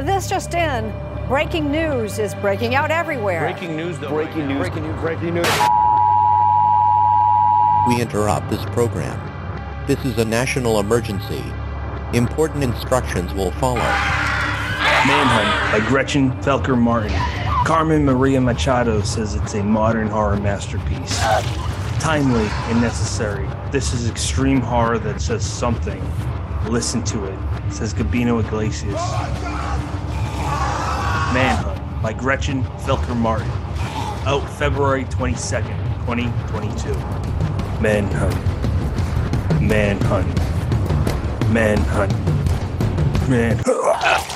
This just in. Breaking news is breaking out everywhere. Breaking news, though. Breaking news. Breaking news. Breaking news. We interrupt this program. This is a national emergency. Important instructions will follow. Manhunt by Gretchen Felker Martin. Carmen Maria Machado says it's a modern horror masterpiece. Timely and necessary. This is extreme horror that says something. Listen to it, says Gabino Iglesias. Manhunt by Gretchen Felker Martin. Out February 22nd, 2022. Manhunt. Manhunt. Manhunt. Manhunt.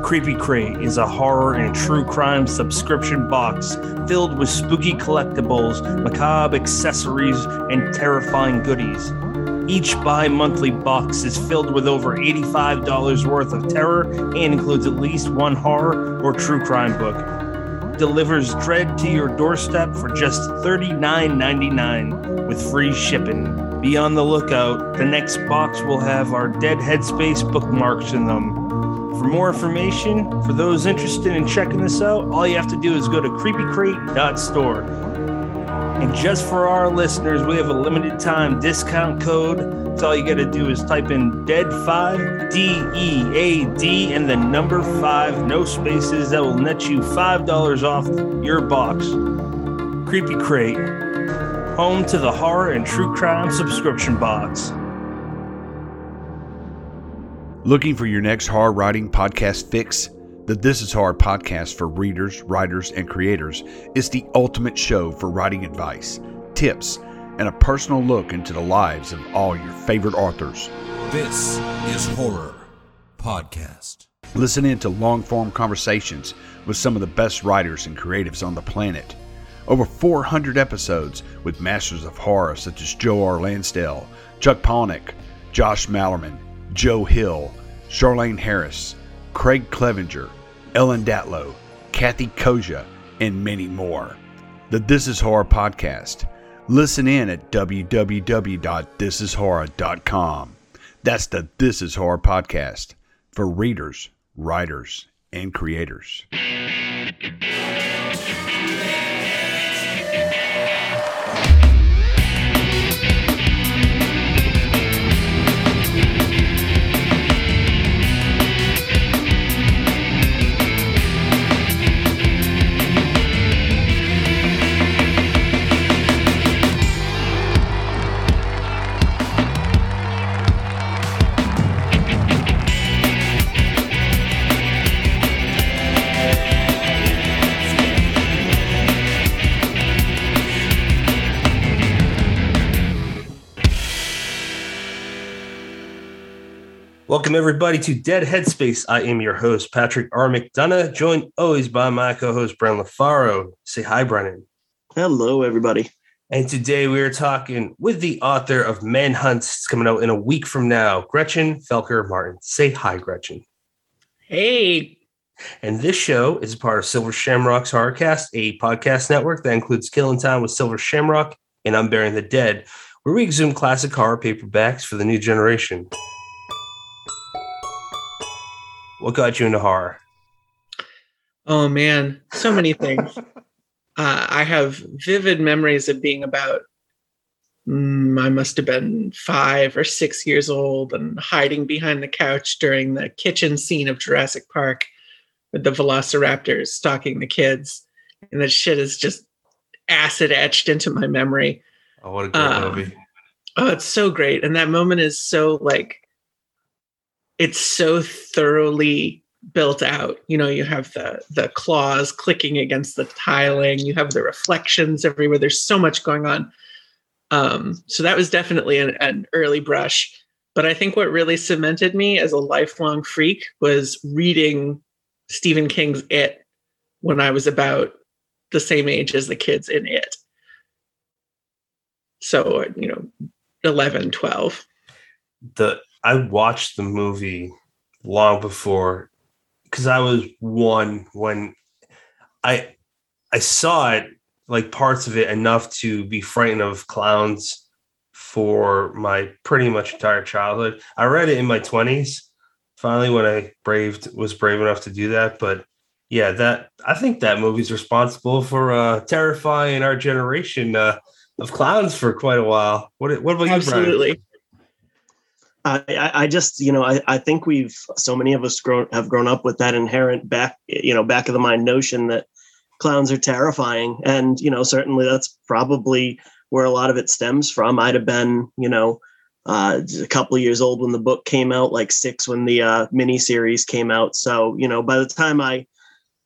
Creepy Crate is a horror and true crime subscription box filled with spooky collectibles, macabre accessories, and terrifying goodies. Each bi monthly box is filled with over $85 worth of terror and includes at least one horror or true crime book. Delivers dread to your doorstep for just $39.99 with free shipping. Be on the lookout. The next box will have our Dead Headspace bookmarks in them. For more information, for those interested in checking this out, all you have to do is go to creepycrate.store. And just for our listeners, we have a limited time discount code. So all you got to do is type in DEAD5, D E A D, and the number 5, no spaces. That will net you $5 off your box. Creepy Crate, home to the horror and true crime subscription box. Looking for your next horror writing podcast fix? The This Is Horror podcast for readers, writers, and creators is the ultimate show for writing advice, tips, and a personal look into the lives of all your favorite authors. This is Horror Podcast. Listen in to long form conversations with some of the best writers and creatives on the planet. Over 400 episodes with masters of horror such as Joe R. Lansdale, Chuck Palahniuk, Josh Malerman, Joe Hill, Charlaine Harris, Craig Clevenger, Ellen Datlow, Kathe Koja, and many more. The This Is Horror podcast. Listen in at www.thisishorror.com. That's the This Is Horror podcast for readers, writers, and creators. Welcome, everybody, to Dead Headspace. I am your host, Patrick R. McDonough, joined always by my co host, Brennan LaFaro. Say hi, Brennan. Hello, everybody. And today we are talking with the author of Manhunt. It's coming out in a week from now, Gretchen Felker Martin. Say hi, Gretchen. Hey. And this show is a part of Silver Shamrock's Horrorcast, a podcast network that includes Killing Time with Silver Shamrock and I'm Burying the Dead, where we exhume classic horror paperbacks for the new generation. What got you into horror? Oh man, so many things. uh, I have vivid memories of being about, mm, I must have been five or six years old and hiding behind the couch during the kitchen scene of Jurassic Park with the velociraptors stalking the kids. And that shit is just acid etched into my memory. Oh, what a great Um, movie. Oh, it's so great. And that moment is so like it's so thoroughly built out. You know, you have the the claws clicking against the tiling, you have the reflections everywhere. There's so much going on. Um, so that was definitely an, an early brush. But I think what really cemented me as a lifelong freak was reading Stephen King's It when I was about the same age as the kids in It. So, you know, 11, 12. the I watched the movie long before because I was one when I I saw it like parts of it enough to be frightened of clowns for my pretty much entire childhood. I read it in my twenties, finally when I braved was brave enough to do that. But yeah, that I think that movie's responsible for uh, terrifying our generation uh, of clowns for quite a while. What what about you, Brennan? I, I just, you know, I, I think we've so many of us grown have grown up with that inherent back, you know, back of the mind notion that clowns are terrifying, and you know, certainly that's probably where a lot of it stems from. I'd have been, you know, uh, a couple of years old when the book came out, like six when the uh, mini series came out. So, you know, by the time I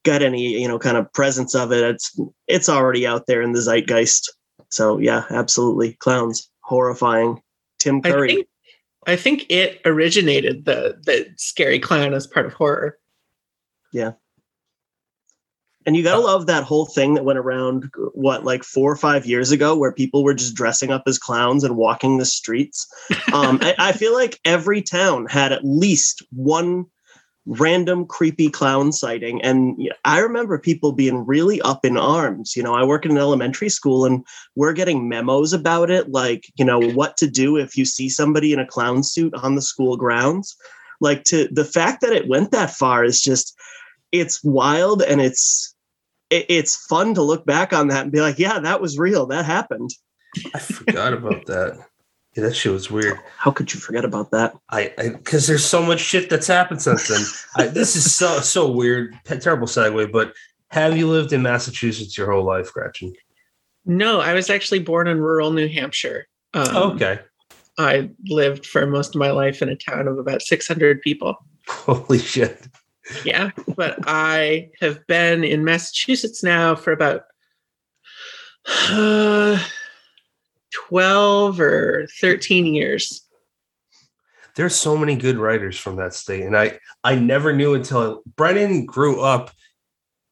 got any, you know, kind of presence of it, it's it's already out there in the zeitgeist. So, yeah, absolutely, clowns, horrifying. Tim Curry. I think it originated the the scary clown as part of horror. Yeah. And you gotta love that whole thing that went around what like four or five years ago, where people were just dressing up as clowns and walking the streets. Um, I, I feel like every town had at least one random creepy clown sighting, and I remember people being really up in arms. You know, I work in an elementary school, and we're getting memos about it, like you know what to do if you see somebody in a clown suit on the school grounds. Like to the fact that it went that far is just it's wild and it's it, it's fun to look back on that and be like, yeah, that was real. That happened. I forgot about that. Yeah, that shit was weird. How could you forget about that? I I because there's so much shit that's happened since then. I, this is so so weird. Terrible segue, but have you lived in Massachusetts your whole life, Gretchen? No, I was actually born in rural New Hampshire. Um, okay. I lived for most of my life in a town of about 600 people. Holy shit. Yeah, but I have been in Massachusetts now for about uh, 12 or 13 years. There's so many good writers from that state, and I I never knew until Brennan grew up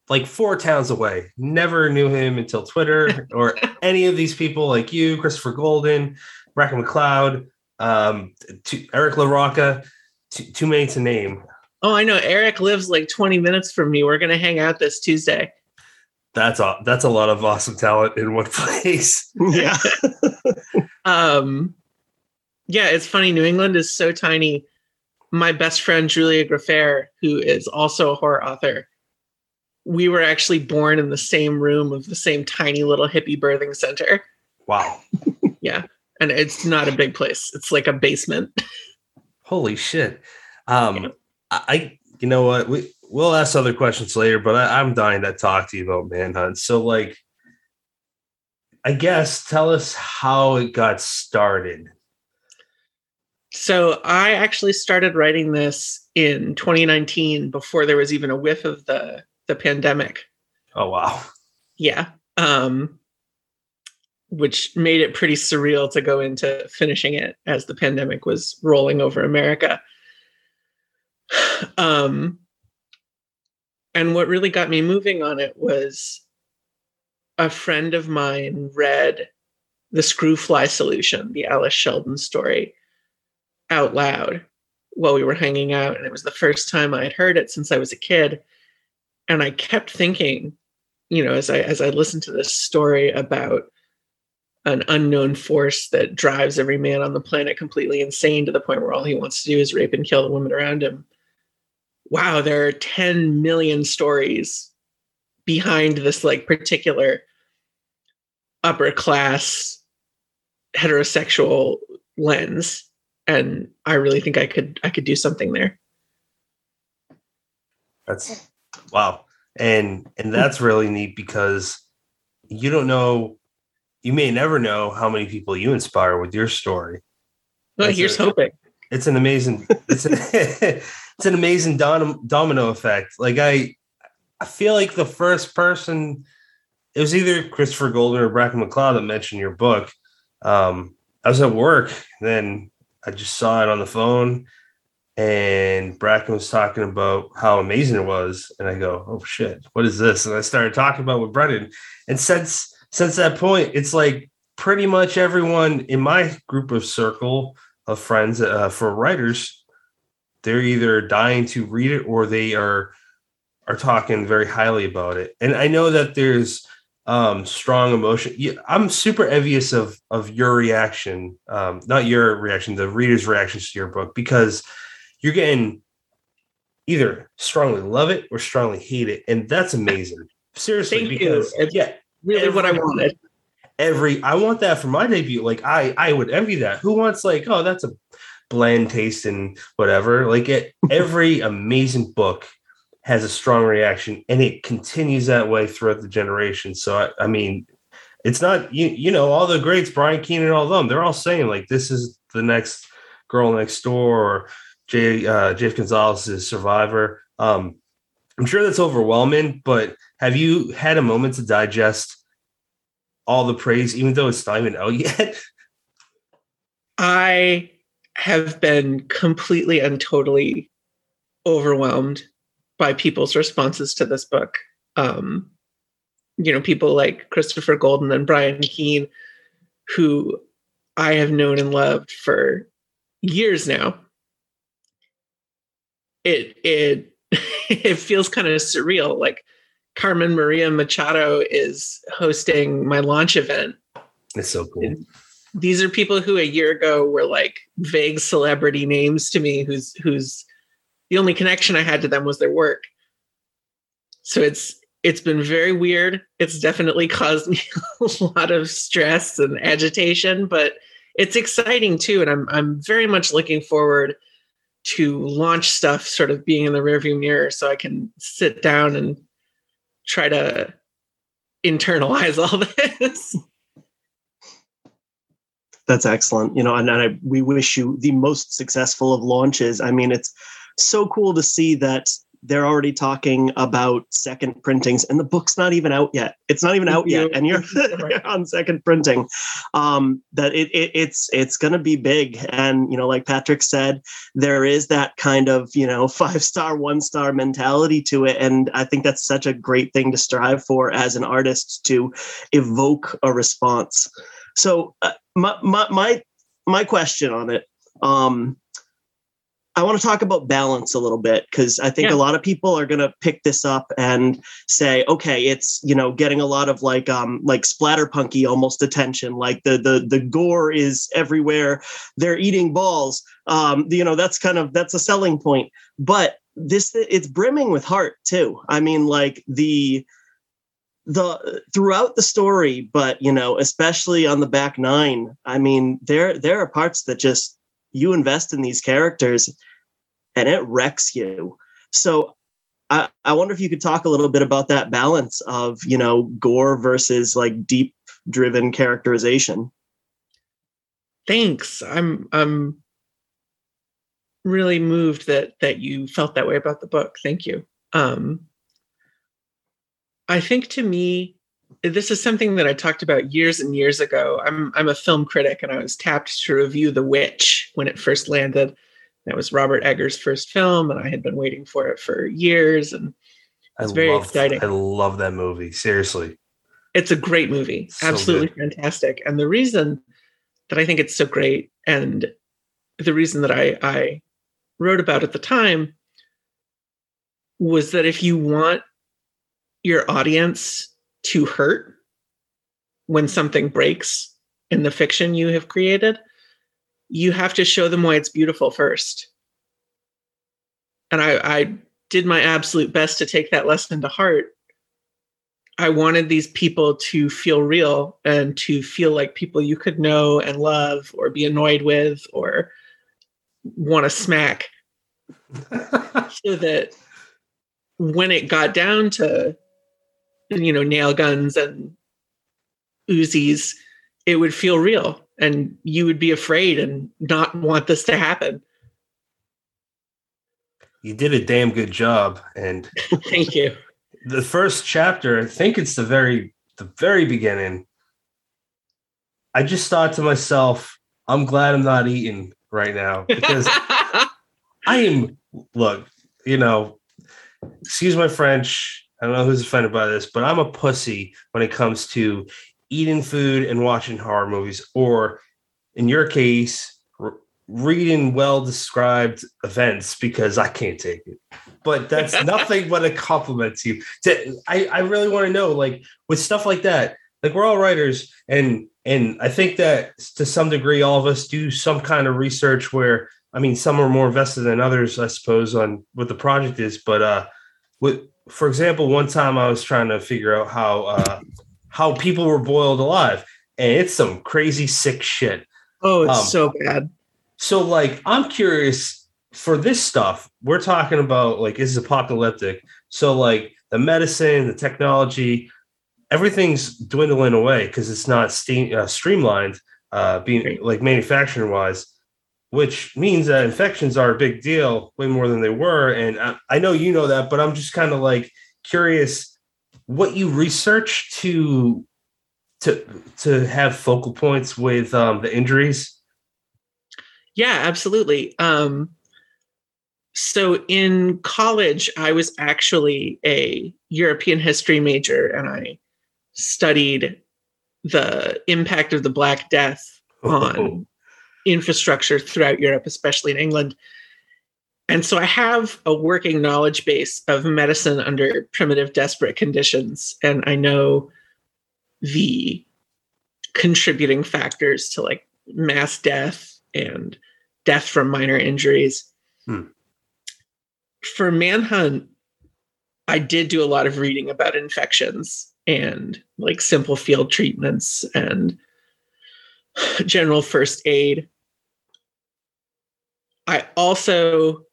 like four towns away. Never knew him until Twitter or any of these people like you, Christopher Golden, Bracken MacLeod, um, to, Eric LaRocca. Too, too many to name. Oh, I know. Eric lives like 20 minutes from me. We're going to hang out this Tuesday. That's a that's a lot of awesome talent in one place. Yeah. Um, yeah, it's funny. New England is so tiny. My best friend, Julia Graffair, who is also a horror author, we were actually born in the same room of the same tiny little hippie birthing center. Wow. Yeah. And it's not a big place, it's like a basement. Holy shit. Um, I, I you know what we we'll ask other questions later, but I, I'm dying to talk to you about Manhunt. So like, I guess tell us how it got started. So I actually started writing this in 2019 before there was even a whiff of the the pandemic. Oh wow. Yeah. Um which made it pretty surreal to go into finishing it as the pandemic was rolling over America. Um and what really got me moving on it was a friend of mine read the Screwfly Solution, the Alice Sheldon story, out loud while we were hanging out. And it was the first time I had heard it since I was a kid. And I kept thinking, you know, as I as I listened to this story about an unknown force that drives every man on the planet completely insane to the point where all he wants to do is rape and kill the women around him. Wow, there are 10 million stories behind this like particular upper class heterosexual lens and i really think i could i could do something there That's wow. And and that's really neat because you don't know you may never know how many people you inspire with your story. well That's here's it. hoping It's an amazing it's an, it's an amazing dom- domino effect. Like I I feel like the first person it was either Christopher Golden or Bracken MacLeod that mentioned your book. Um, I was at work, then I just saw it on the phone, and Bracken was talking about how amazing it was, and I go, "Oh shit, what is this?" And I started talking about with Brennan, and since since that point, it's like pretty much everyone in my group of circle of friends uh, for writers, they're either dying to read it or they are are talking very highly about it. And I know that there's um, strong emotion. Yeah, I'm super envious of of your reaction, um, not your reaction, the reader's reactions to your book, because you're getting either strongly love it or strongly hate it, and that's amazing. Seriously, Thank you. because It's yeah, really what I every- wanted. every I want that for my debut. Like I I would envy that. Who wants like oh that's a bland taste and whatever. Like it, every amazing book has a strong reaction, and it continues that way throughout the generation. So I, I mean, it's not you you know all the greats Brian Keene and all of them. They're all saying like this is the next girl next door or Jay uh, Jeff Gonzalez's Survivor. Um, I'm sure that's overwhelming, but have you had a moment to digest all the praise, even though it's not even out yet? I have been completely and totally overwhelmed by people's responses to this book. Um, you know, people like Christopher Golden and Brian Keene, who I have known and loved for years now. It it it feels kind of surreal. Like Carmen Maria Machado is hosting my launch event It's so cool. these are people who a year ago were like vague celebrity names to me whose whose the only connection I had to them was their work. So it's it's been very weird. It's definitely caused me a lot of stress and agitation, but it's exciting too. And I'm I'm very much looking forward to launch stuff sort of being in the rearview mirror so I can sit down and try to internalize all this. That's excellent. You know, and, and I, we wish you the most successful of launches. I mean, it's so cool to see that they're already talking about second printings, and the book's not even out yet. It's not even out yet, and you're, you're on second printing. Um, that it, it it's it's going to be big, and you know, like Patrick said, there is that kind of you know five star, one star mentality to it, and I think that's such a great thing to strive for as an artist to evoke a response. So uh, my, my my my question on it um i want to talk about balance a little bit because i think Yeah. a lot of people are going to pick this up and say okay it's you know getting a lot of like um like splatterpunky almost attention like the the the gore is everywhere they're eating balls um you know that's kind of that's a selling point but this it's brimming with heart too i mean like the the throughout the story but you know especially on the back nine i mean there there are parts that just you invest in these characters and it wrecks you. So i i wonder if you could talk a little bit about that balance of you know gore versus like deep driven characterization. Thanks. I'm i'm really moved that that you felt that way about the book. Thank you. Um i think to me this is something that i talked about years and years ago i'm i'm a film critic and i was tapped to review the witch when it first landed that was robert eggers first film and i had been waiting for it for years and It's very love, exciting. I love that movie. Seriously. it's a great movie So absolutely fantastic and the reason that i think it's so great and the reason that i i wrote about at the time was that if you want your audience to hurt when mm-hmm. something breaks in the fiction you have created you have to show them why it's beautiful first. And i i did my absolute best to take that lesson to heart. I wanted these people to feel real and to feel like people you could know and love or be annoyed with or want to smack. So that when it got down to you know nail guns and Uzis it would feel real and you would be afraid and not want this to happen you did a damn good job. And thank you the first chapter, I think it's the very the very beginning. I just thought to myself, I'm glad I'm not eating right now because I am look, you know, excuse my French. I don't know who's offended by this, but I'm a pussy when it comes to eating food and watching horror movies, or in your case, r- reading well described events because I can't take it. But that's nothing but a compliment to you. To, I, I really want to know, like, with stuff like that, like we're all writers, and and I think that to some degree, all of us do some kind of research where I mean, some are more invested than others, I suppose, on what the project is. But uh, with, for example, one time I was trying to figure out how uh, how people were boiled alive, and it's some crazy sick shit. Oh, it's Um, so bad. So, like, I'm curious for this stuff. We're talking about like this is apocalyptic. So, like, the medicine, the technology, everything's dwindling away because it's not steam, uh, streamlined, uh, being like manufacturing wise. Which means that infections are a big deal, way more than they were. And I, I know you know that, but I'm just kind of like curious what you research to to to have focal points with um, the injuries. Yeah, absolutely. Um, so in college, I was actually a European history major and I studied the impact of the Black Death on infrastructure throughout Europe, especially in England. And so I have a working knowledge base of medicine under primitive, desperate conditions. And I know the contributing factors to like mass death and death from minor injuries. Hmm. For Manhunt, I did do a lot of reading about infections and like simple field treatments and general first aid. I also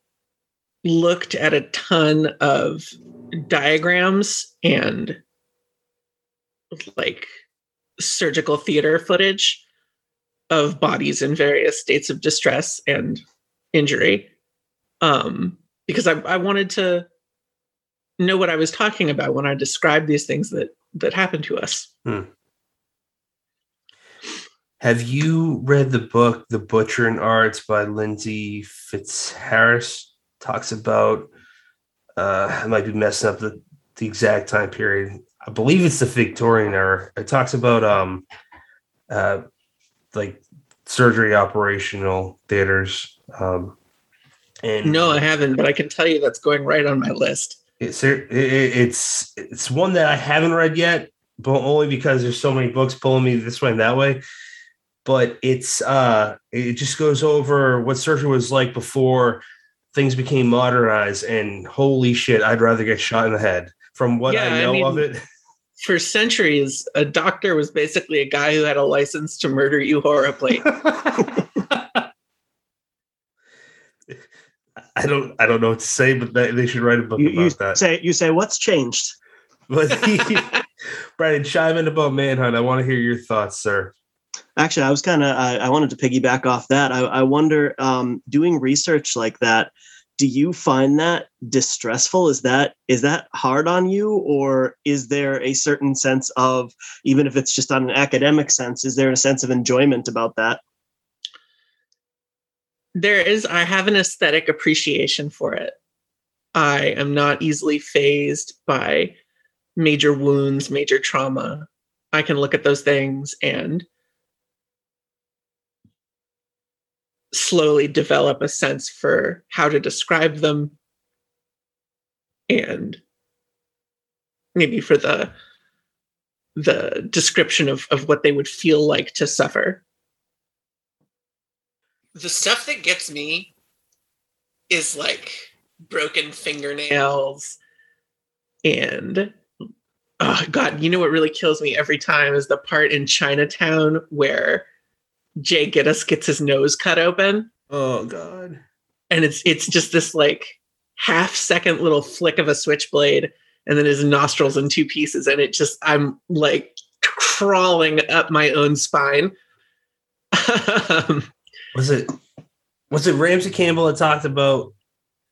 looked at a ton of diagrams and like surgical theater footage of bodies in various states of distress and injury um, because I, I wanted to know what I was talking about when I described these things that that happened to us. Have you read the book The Butchering Arts by Lindsey Fitzharris? Talks about uh I might be messing up the, the exact time period. I believe it's the Victorian era. It talks about um uh like surgery operational theaters. Um and No, I haven't, but I can tell you that's going right on my list. it's it, it- it's it's one that I haven't read yet, but only because there's so many books pulling me this way and that way. But it's uh it just goes over what surgery was like before things became modernized and holy shit, I'd rather get shot in the head from what Yeah, I I know mean- of it. For centuries, a doctor was basically a guy who had a license to murder you horribly. I don't I don't know what to say, but they, they should write a book You, about you that. say you say what's changed? But Brennan, chime in about Manhunt. I want to hear your thoughts, sir. Actually, I was kind of I, I wanted to piggyback off that. I, I wonder, um, doing research like that, do you find that distressful? Is that is that hard on you, or is there a certain sense of even if it's just on an academic sense, is there a sense of enjoyment about that? there is i have an aesthetic appreciation for it i am not easily phased by major wounds major trauma i can look at those things and slowly develop a sense for how to describe them. And maybe for the the description of, of what they would feel like to suffer. The stuff that gets me is like broken fingernails and oh god you know what really kills me every time is the part in chinatown where jay Gittes gets his nose cut open Oh God. and it's it's just this like half second little flick of a switchblade and then his nostrils in two pieces and it just i'm like crawling up my own spine Was it was it Ramsey Campbell that talked about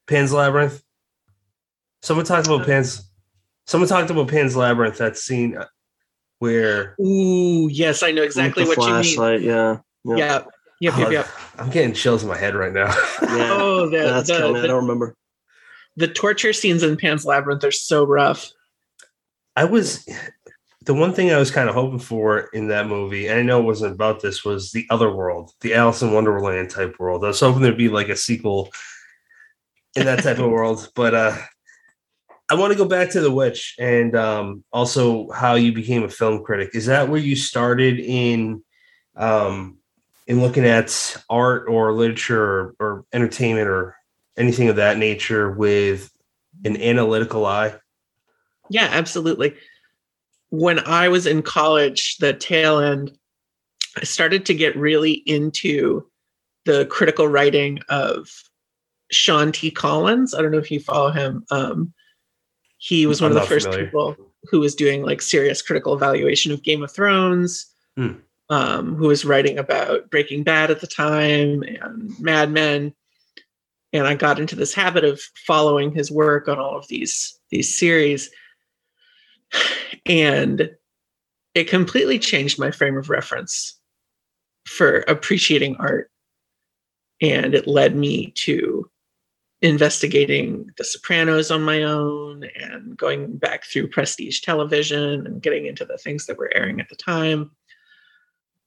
Pan's Labyrinth? Someone talked about Pan's someone talked about Pan's Labyrinth, that scene uh, where Ooh, yes, I know exactly what the you mean. Yeah. Yeah. Yeah. Yep, yep, Oh, yep. I'm getting chills in my head right now. Yeah. Oh, the, That's the, kind of I don't remember. the torture scenes in Pan's Labyrinth are so rough. I was the one thing I was kind of hoping for in that movie, and I know it wasn't about this, was the other world, the Alice in Wonderland type world. I was hoping there'd be like a sequel in that type of world, but uh I want to go back to The Witch and um also how you became a film critic. Is that where you started in um in looking at art or literature or, or entertainment or anything of that nature with an analytical eye? Yeah, absolutely. When I was in college, the tail end, I started to get really into the critical writing of Sean T. Collins. I don't know if you follow him. Um, he was one I'm of the first familiar. people who was doing like serious critical evaluation of Game of Thrones. Hmm. Um, who was writing about Breaking Bad at the time and Mad Men, and I got into this habit of following his work on all of these these series, and it completely changed my frame of reference for appreciating art, and it led me to investigating The Sopranos on my own and going back through prestige television and getting into the things that were airing at the time.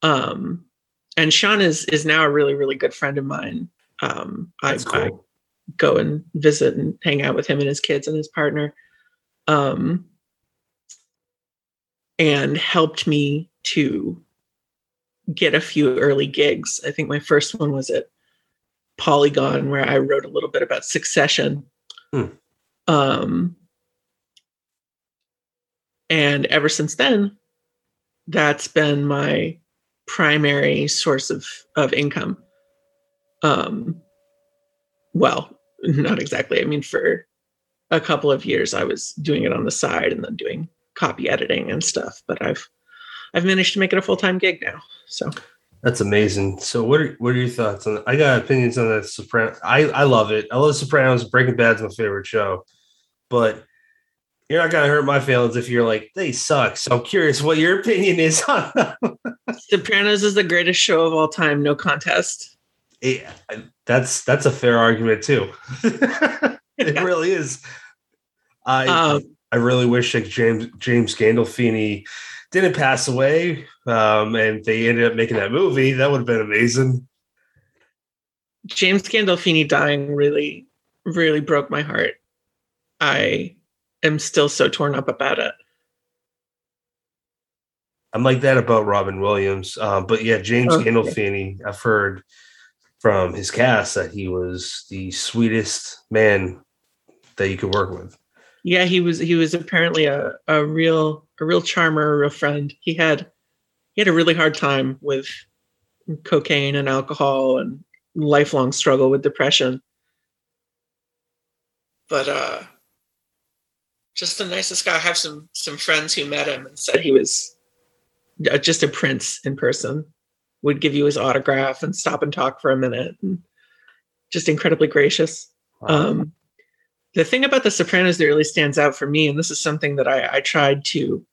Um, and Sean is is now a really really good friend of mine. Um, I, That's I cool. go and visit and hang out with him and his kids and his partner, um, and helped me to get a few early gigs. I think my first one was at Polygon, where I wrote a little bit about Succession. Hmm. Um, and ever since then, that's been my primary source of of income. Um, well, not exactly. I mean, for a couple of years, I was doing it on the side and then doing copy editing and stuff. But I've I've managed to make it a full time gig now. So That's amazing. So, what are what are your thoughts on? I got opinions on that Sopranos. I I love it. I love Sopranos. Breaking Bad's my favorite show, but you're not gonna hurt my feelings if you're like they suck. So I'm curious what your opinion is on them. Sopranos is the greatest show of all time, no contest. It- that's that's a fair argument too. it really is. I Um, I really wish like James James Gandolfini didn't pass away, um, and they ended up making that movie. That would have been amazing. James Gandolfini dying really, really broke my heart. I am still so torn up about it. I'm like that about Robin Williams. Um, but yeah, James Okay. Gandolfini, I've heard from his cast that he was the sweetest man that you could work with. Yeah, he was he was apparently a, a real a real charmer, a real friend. He had he had a really hard time with cocaine and alcohol and lifelong struggle with depression. But uh just the nicest guy. I have some some friends who met him and said he was uh, just a prince in person. Would give you his autograph and stop and talk for a minute. And just incredibly gracious. Um, the thing about The Sopranos that really stands out for me, and this is something that I, I tried to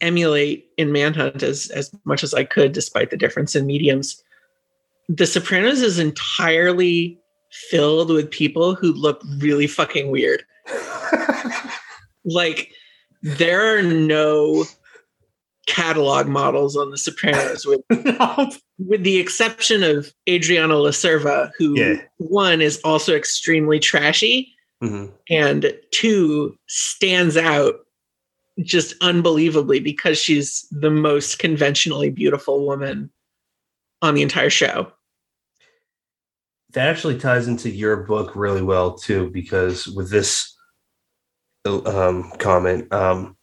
emulate in Manhunt as as much as I could, despite the difference in mediums. The Sopranos is entirely filled with people who look really fucking weird. Like there are no catalog models on The Sopranos, with with the exception of Adriana La Cerva, who Yeah. one is also extremely trashy Mhm. and two stands out just unbelievably because she's the most conventionally beautiful woman on the entire show. that actually ties into your book really well too because with this um, comment um,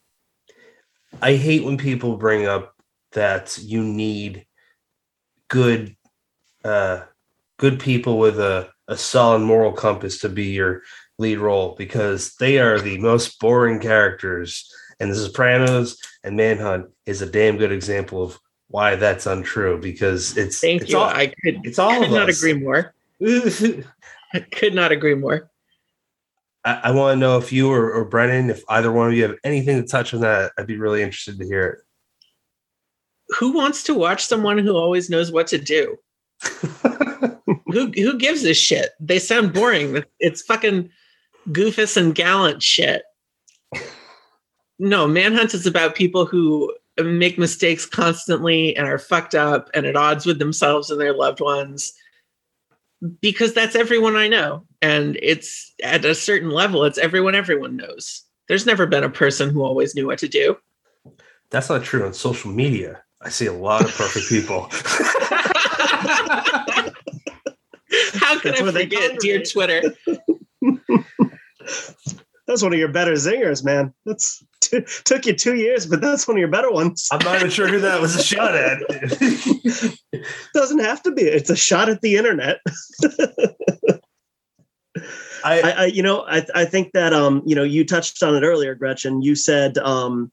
i hate when people bring up that you need good uh, good people with a, a solid moral compass to be your lead role because they are the most boring characters and the sopranos and manhunt is a damn good example of why that's untrue because it's Thank it's you. all, I could, it's all could not us. agree more. I could not agree more. I, I want to know if you or, or Brennan, if either one of you have anything to touch on that, I'd be really interested to hear it. Who wants to watch someone who always knows what to do? Who who gives a shit? They sound boring. It's fucking goofus and gallant shit. No, Manhunt is about people who make mistakes constantly and are fucked up and at odds with themselves and their loved ones. Because that's everyone I know. And it's at a certain level, it's everyone everyone knows. There's never been a person who always knew what to do. That's not true on social media. I see a lot of perfect people. How can That's I they forget, dear. Twitter? That's one of your better zingers, man. That's t- took you two years, but that's one of your better ones. I'm not even sure who that was a shot at. Doesn't have to be. It's a shot at the internet. I, I, I you know, I, I think that um, you know, you touched on it earlier, Gretchen. You said um,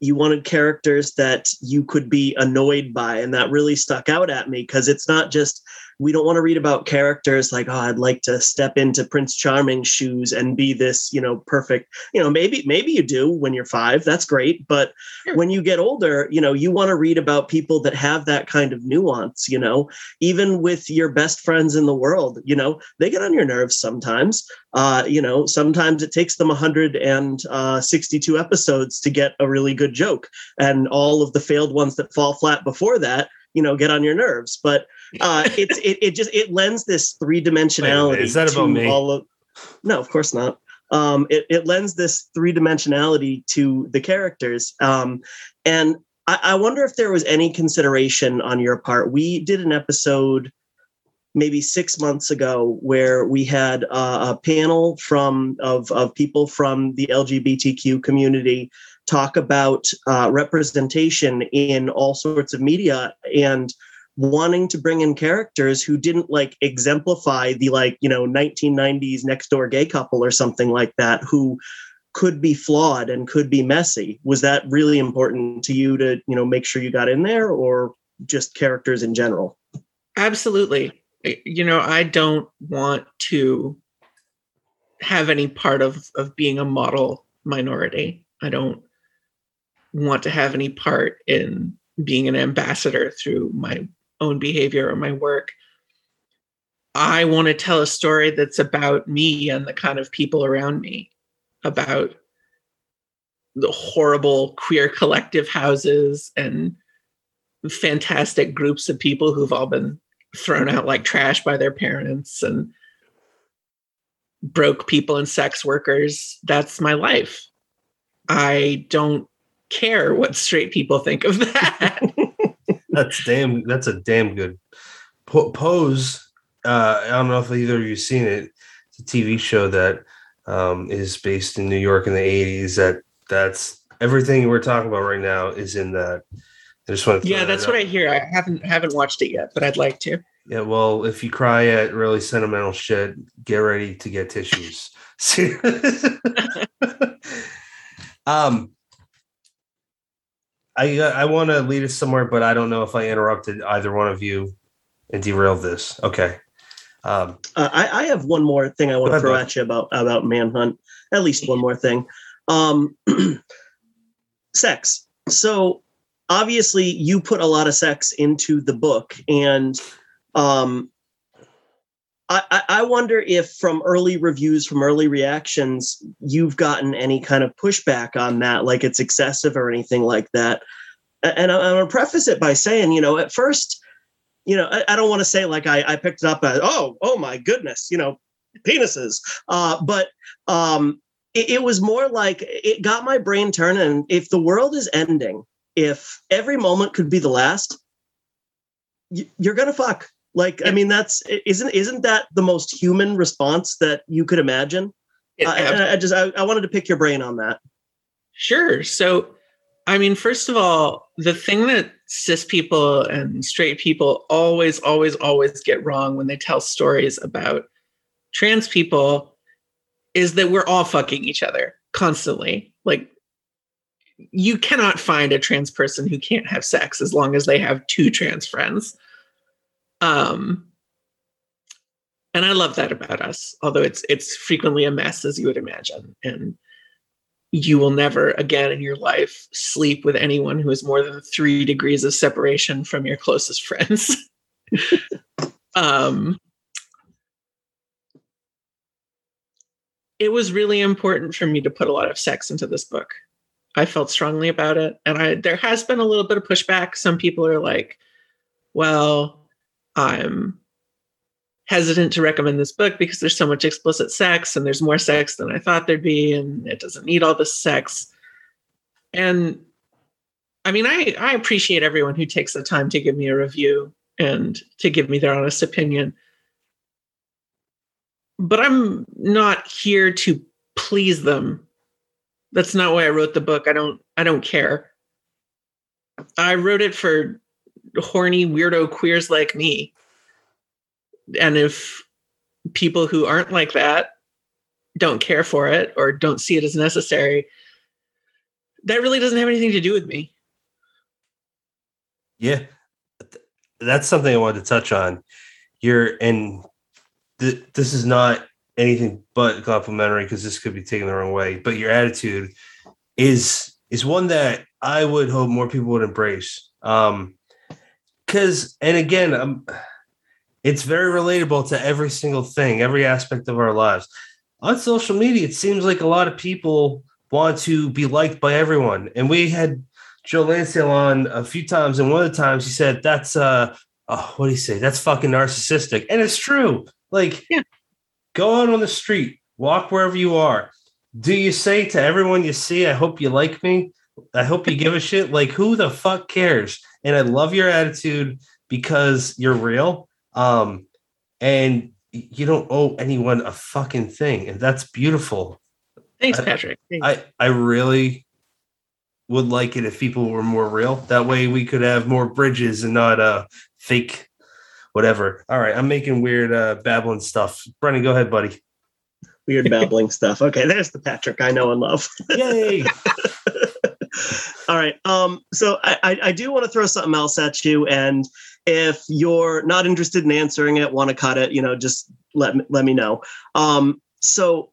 you wanted characters that you could be annoyed by, and that really stuck out at me because it's not just we don't want to read about characters like, oh, I'd like to step into Prince Charming's shoes and be this, you know, perfect. You know, maybe maybe you do when you're five. That's great, but Sure. when you get older, you know, you want to read about people that have that kind of nuance. You know, even with your best friends in the world, you know, they get on your nerves sometimes. Uh, you know, sometimes it takes them 162 episodes to get a really good joke, and all of the failed ones that fall flat before that, you know, get on your nerves. But uh, it's it, it just it lends this three dimensionality. is that about to me? All of, no, of course not. Um, it, it lends this three dimensionality to the characters. Um, and I, I wonder if there was any consideration on your part. We did an episode maybe six months ago where we had uh, a panel from of, of people from the LGBTQ community talk about uh, representation in all sorts of media and wanting to bring in characters who didn't like exemplify the like you know 1990s next door gay couple or something like that who could be flawed and could be messy was that really important to you to you know make sure you got in there or just characters in general Absolutely. You know, I don't want to have any part of of being a model minority. I don't want to have any part in being an ambassador through my own behavior or my work. I want to tell a story that's about me and the kind of people around me, about the horrible queer collective houses and fantastic groups of people who've all been thrown out like trash by their parents and broke people and sex workers. That's my life. I don't care what straight people think of that. That's damn. That's a damn good po- pose. Uh, I don't know if either of you seen it. It's a TV show that um, is based in New York in the '80s. That that's everything we're talking about right now is in that. I just want to. yeah, that's what I hear. I haven't haven't watched it yet, but I'd like to. Yeah, well, if you cry at really sentimental shit, get ready to get tissues. um, I I want to lead us somewhere, but I don't know if I interrupted either one of you and derailed this. Okay. Um, Uh, I, I have one more thing I want to throw bud. at you about about Manhunt. At least one more thing. Um, sex. So obviously, you put a lot of sex into the book, and um, I, I- wonder if from early reviews, from early reactions, you've gotten any kind of pushback on that, like it's excessive or anything like that. And I'm gonna preface it by saying, you know, at first, you know, I, I don't want to say like I, I picked it up as, oh, oh my goodness, you know, penises. Uh, but um, it, it was more like it got my brain turning. If the world is ending, if every moment could be the last, you're gonna fuck. Like, I mean, that's isn't isn't that the most human response that you could imagine? Uh, I, I just I, I wanted to pick your brain on that. Sure. So, I mean, first of all, the thing that cis people and straight people always, always, always get wrong when they tell stories about trans people is that we're all fucking each other constantly. Like, you cannot find a trans person who can't have sex as long as they have two trans friends. Um, and I love that about us, although it's it's frequently a mess, as you would imagine. And you will never again in your life sleep with anyone who is more than three degrees of separation from your closest friends. um, it was really important for me to put a lot of sex into this book. I felt strongly about it, and I there has been a little bit of pushback. Some people are like, "Well, I'm hesitant to recommend this book because there's so much explicit sex and there's more sex than I thought there'd be and it doesn't need all this sex. And I mean I I appreciate everyone who takes the time to give me a review and to give me their honest opinion. But I'm not here to please them. That's not why I wrote the book. I don't I don't care. I wrote it for horny weirdo queers like me. And if people who aren't like that don't care for it or don't see it as necessary, that really doesn't have anything to do with me. Yeah, that's something I wanted to touch on. You're and th- this is not anything but complimentary because this could be taken the wrong way. But your attitude is is one that I would hope more people would embrace. Um, because and again, um, it's very relatable to every single thing, every aspect of our lives. On social media, it seems like a lot of people want to be liked by everyone, and we had Joe Lansdale on a few times, and one of the times he said, "That's uh, oh, what do you say? That's fucking narcissistic," and it's true. Like, Yeah. go out on the street, walk wherever you are. Do you say to everyone you see, "I hope you like me"? I hope you give a shit. Like, who the fuck cares? And I love your attitude because you're real. Um, and you don't owe anyone a fucking thing, and that's beautiful. Thanks, Patrick. Thanks. I I really would like it if people were more real. That way we could have more bridges and not uh fake whatever. All right, I'm making weird uh babbling stuff. Brennan, go ahead, buddy. Weird babbling stuff. Okay, there's the Patrick I know and love. Yay! All right. Um, so I, I, do want to throw something else at you, and if you're not interested in answering it, want to cut it, you know, just let me, let me know. Um, so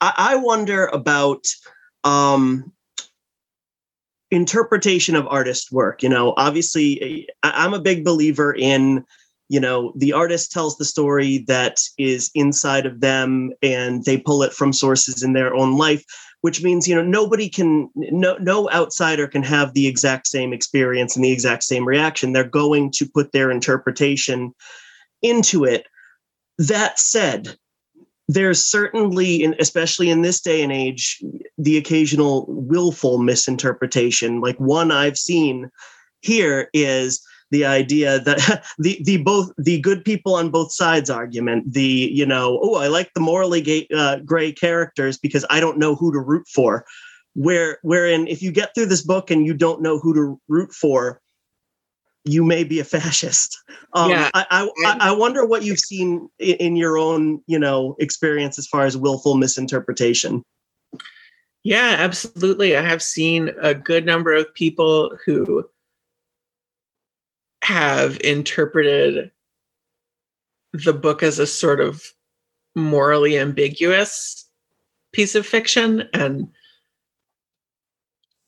I, I wonder about um, interpretation of artist work. You know, obviously, I'm a big believer in you know the artist tells the story that is inside of them and they pull it from sources in their own life which means you know nobody can no no outsider can have the exact same experience and the exact same reaction. They're going to put their interpretation into it. That said there's certainly in, especially in this day and age the occasional willful misinterpretation. Like one i've seen here is the idea that the the both the good people on both sides argument the you know oh i like the morally gay, uh, gray characters because i don't know who to root for where wherein if you get through this book and you don't know who to root for you may be a fascist um, Yeah. I, I I- wonder what you've seen in your own you know experience as far as willful misinterpretation Yeah, absolutely. I have seen a good number of people who have interpreted the book as a sort of morally ambiguous piece of fiction. And,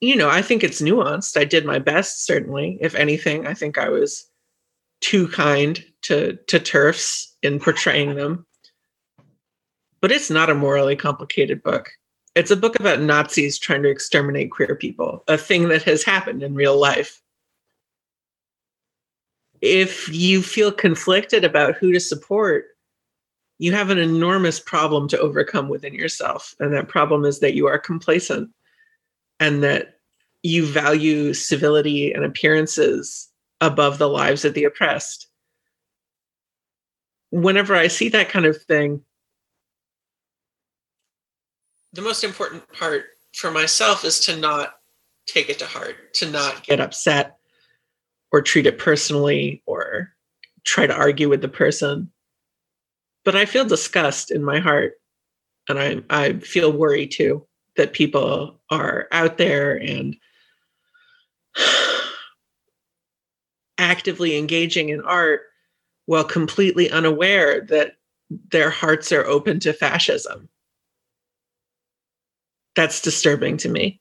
you know, I think it's nuanced. I did my best, certainly. If anything, I think I was too kind to, to TERFs in portraying them. But it's not a morally complicated book it's a book about Nazis trying to exterminate queer people, a thing that has happened in real life. If you feel conflicted about who to support, you have an enormous problem to overcome within yourself. And that problem is that you are complacent and that you value civility and appearances above the lives of the oppressed. Whenever I see that kind of thing, the most important part for myself is to not take it to heart, to not get upset or treat it personally or try to argue with the person. But I feel disgust in my heart and I I feel worry too that people are out there and actively engaging in art while completely unaware that their hearts are open to fascism that's disturbing to me.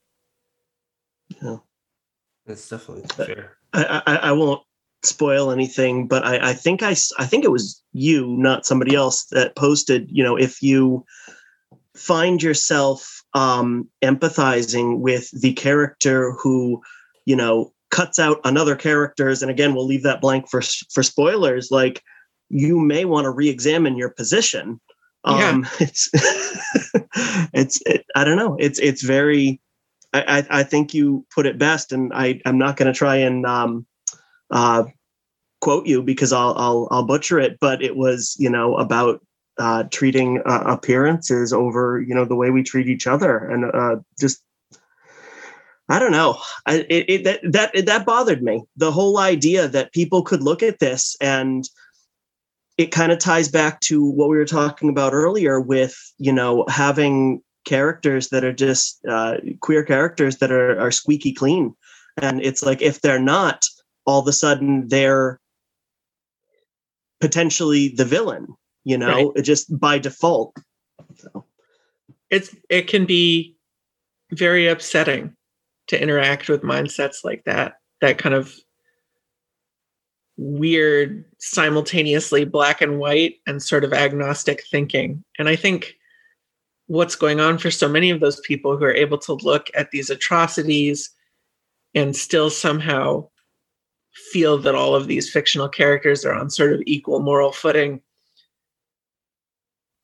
That's definitely fair. I, I, I won't spoil anything, but I, I think I, I think it was you, not somebody else, that posted. You know, if you find yourself um, empathizing with the character who, you know, cuts out another character's, and again, we'll leave that blank for for spoilers. Like, you may want to re-examine your position. Yeah. Um, it's it's it, I don't know. It's it's very. I, I think you put it best, and I I'm not going to try and um, uh, quote you because I'll I'll I'll butcher it, but it was you know about uh, treating uh, appearances over you know the way we treat each other, and uh, just I don't know. I, it, it that that that bothered me. The whole idea that people could look at this and it kind of ties back to what we were talking about earlier with you know having characters that are just uh, queer characters that are, are squeaky clean and it's like if they're not all of a sudden they're potentially the villain you know right. just by default so. it's it can be very upsetting to interact with mindsets like that that kind of weird simultaneously black and white and sort of agnostic thinking and i think what's going on for so many of those people who are able to look at these atrocities and still somehow feel that all of these fictional characters are on sort of equal moral footing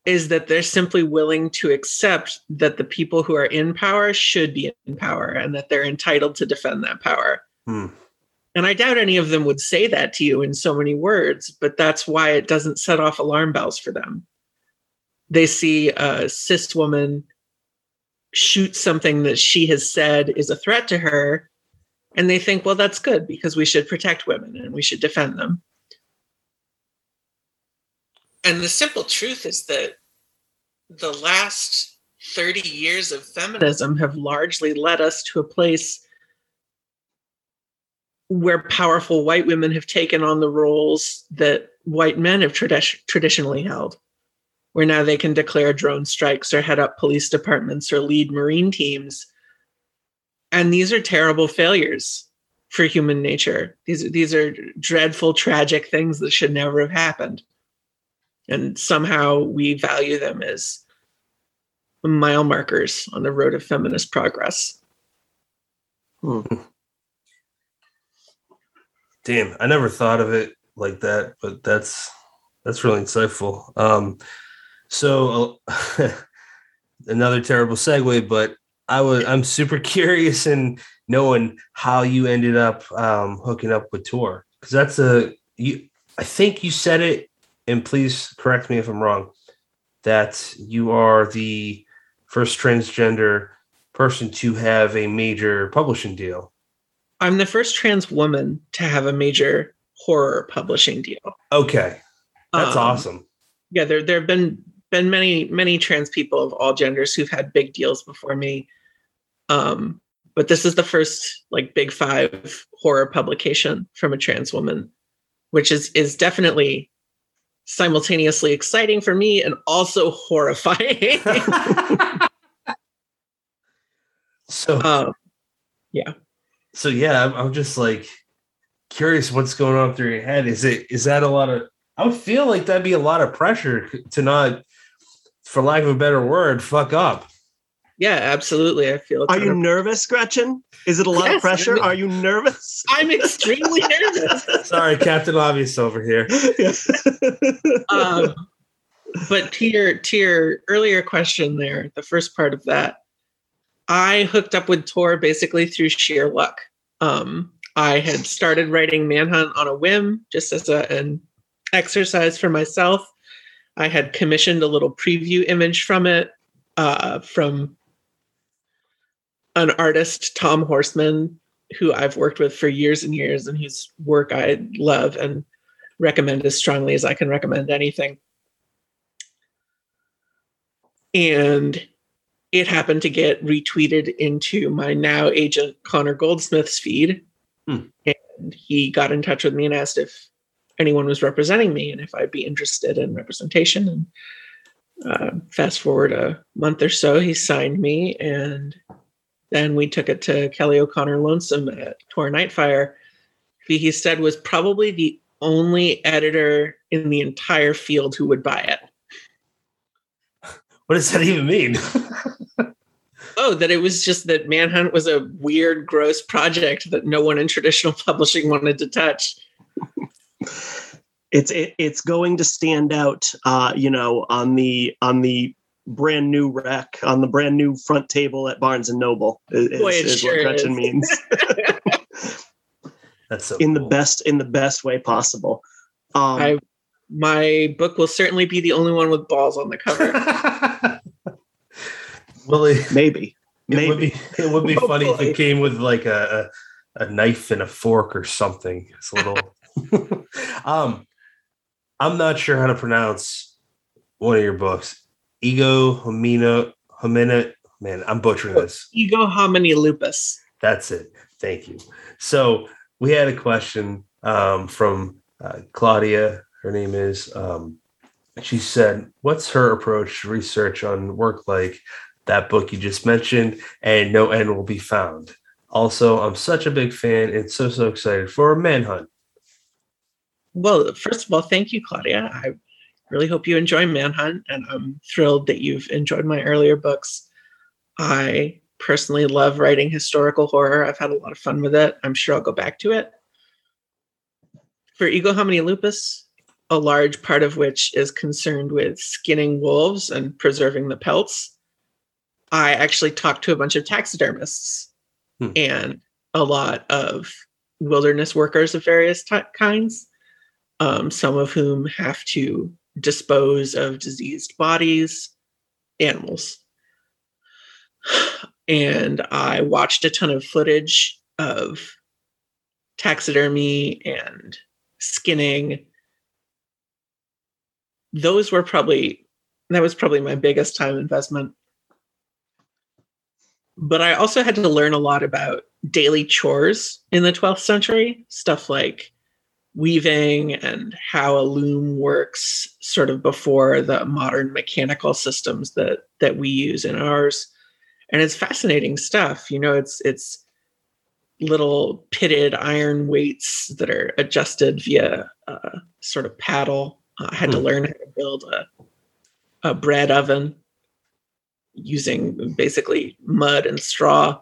is that they're simply willing to accept that the people who are in power should be in power and that they're entitled to defend that power. Hmm. And I doubt any of them would say that to you in so many words, but that's why it doesn't set off alarm bells for them. They see a cis woman shoot something that she has said is a threat to her, and they think, well, that's good because we should protect women and we should defend them. And the simple truth is that the last 30 years of feminism have largely led us to a place where powerful white women have taken on the roles that white men have tradi- traditionally held, where now they can declare drone strikes or head up police departments or lead marine teams. And these are terrible failures for human nature. These these are dreadful tragic things that should never have happened. And somehow we value them as mile markers on the road of feminist progress. Hmm. damn i never thought of it like that but that's that's really insightful. Um so uh, another terrible segue but I was I'm super curious in knowing how you ended up um, hooking up with Tor because that's a you. I think you said it, and please correct me if I'm wrong. That you are the first transgender person to have a major publishing deal. I'm the first trans woman to have a major horror publishing deal. Okay, that's um, awesome. Yeah, there there have been been many many trans people of all genders who've had big deals before me. Um but this is the first like big five horror publication from a trans woman which is is definitely simultaneously exciting for me and also horrifying. So um, yeah. So yeah I'm, I'm just like curious what's going on through your head. Is it is that a lot of i would feel like that'd be a lot of pressure to not for lack of a better word, fuck up. Yeah, absolutely. I feel. Are you of... nervous, Gretchen? Is it a lot yes, of pressure? I'm, Are you nervous? I'm extremely nervous. Sorry, Captain Obvious over here. um, but to your to your earlier question, there, the first part of that, I hooked up with Tor basically through sheer luck. Um, I had started writing Manhunt on a whim, just as a, an exercise for myself. I had commissioned a little preview image from it uh, from an artist, Tom Horseman, who I've worked with for years and years, and whose work I love and recommend as strongly as I can recommend anything. And it happened to get retweeted into my now agent Connor Goldsmith's feed. Hmm. And he got in touch with me and asked if anyone was representing me and if I'd be interested in representation. And uh, fast forward a month or so, he signed me, and then we took it to Kelly O'Connor Lonesome at Tor Nightfire. He said was probably the only editor in the entire field who would buy it. What does that even mean? oh, that it was just that Manhunt was a weird, gross project that no one in traditional publishing wanted to touch it's it, it's going to stand out uh, you know on the on the brand new rack on the brand new front table at barnes and noble is, Boy, is sure what gretchen is. means That's so in the best in the best way possible. Um, I my book will certainly be the only one with balls on the cover. well, it, maybe, it would maybe. be it would be funny if it came with like a, a a knife and a fork or something. It's a little. um, I'm not sure how to pronounce one of your books. Ego homino homina. Man, I'm butchering this. Ego homini lupus. That's it. Thank you. So we had a question um, from uh, Claudia. Her name is. Um, she said, "What's her approach to research on work like that book you just mentioned, and no end will be found." Also, I'm such a big fan and so so excited for Manhunt. Well, first of all, thank you, Claudia. I really hope you enjoy Manhunt, and I'm thrilled that you've enjoyed my earlier books. I personally love writing historical horror. I've had a lot of fun with it. I'm sure I'll go back to it. For Ego Homini Lupus, a large part of which is concerned with skinning wolves and preserving the pelts, I actually talked to a bunch of taxidermists Hmm. and a lot of wilderness workers of various ty kinds um, some of whom have to dispose of diseased bodies, animals. And I watched a ton of footage of taxidermy and skinning. Those were probably, that was probably my biggest time investment. But I also had to learn a lot about daily chores in the 12th century, stuff like weaving and how a loom works sort of before the modern mechanical systems that that we use in ours and it's fascinating stuff you know it's it's little pitted iron weights that are adjusted via a sort of paddle Uh, i had to Hmm. learn how to build a a bread oven using basically mud and straw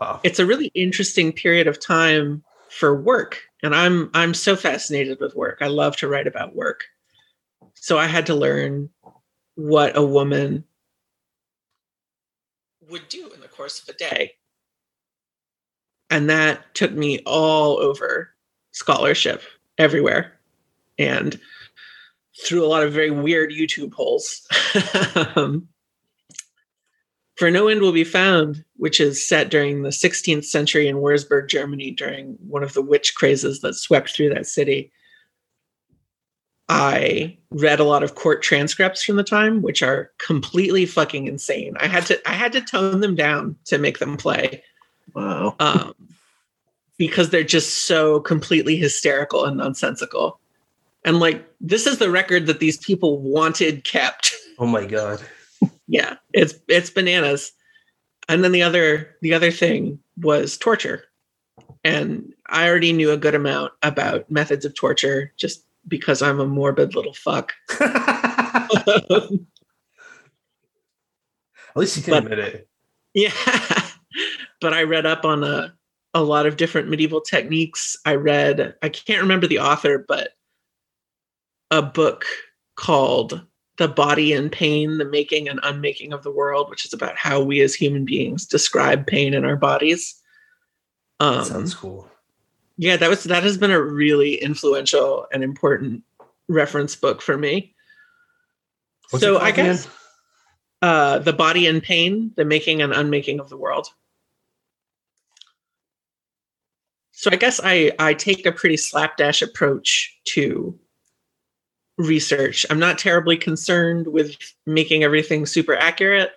Wow. it's a really interesting period of time for work and i'm i'm so fascinated with work. I love to write about work. So i had to learn what a woman would do in the course of a day. And that took me all over scholarship everywhere and through a lot of very weird youtube holes. Um, for No End Will Be Found, which is set during the 16th century in Wurzburg, Germany, during one of the witch crazes that swept through that city. I read a lot of court transcripts from the time, which are completely fucking insane. I had to I had to tone them down to make them play Wow. um, because they're just so completely hysterical and nonsensical. And like, this is the record that these people wanted kept. Oh my god. Yeah it's it's bananas. And then the other the other thing was torture. And i already knew a good amount about methods of torture just because i'm a morbid little fuck. At least you can But- admit it. yeah. But i read up on a, a lot of different medieval techniques. I read i can't remember the author but a book called the body and pain the making and unmaking of the world which is about how we as human beings describe pain in our bodies. Um, That sounds cool. yeah that was that has been a really influential and important reference book for me. What's so i guess uh the body and pain the making and unmaking of the world. So i guess i i take a pretty slapdash approach to research. I'm not terribly concerned with making everything super accurate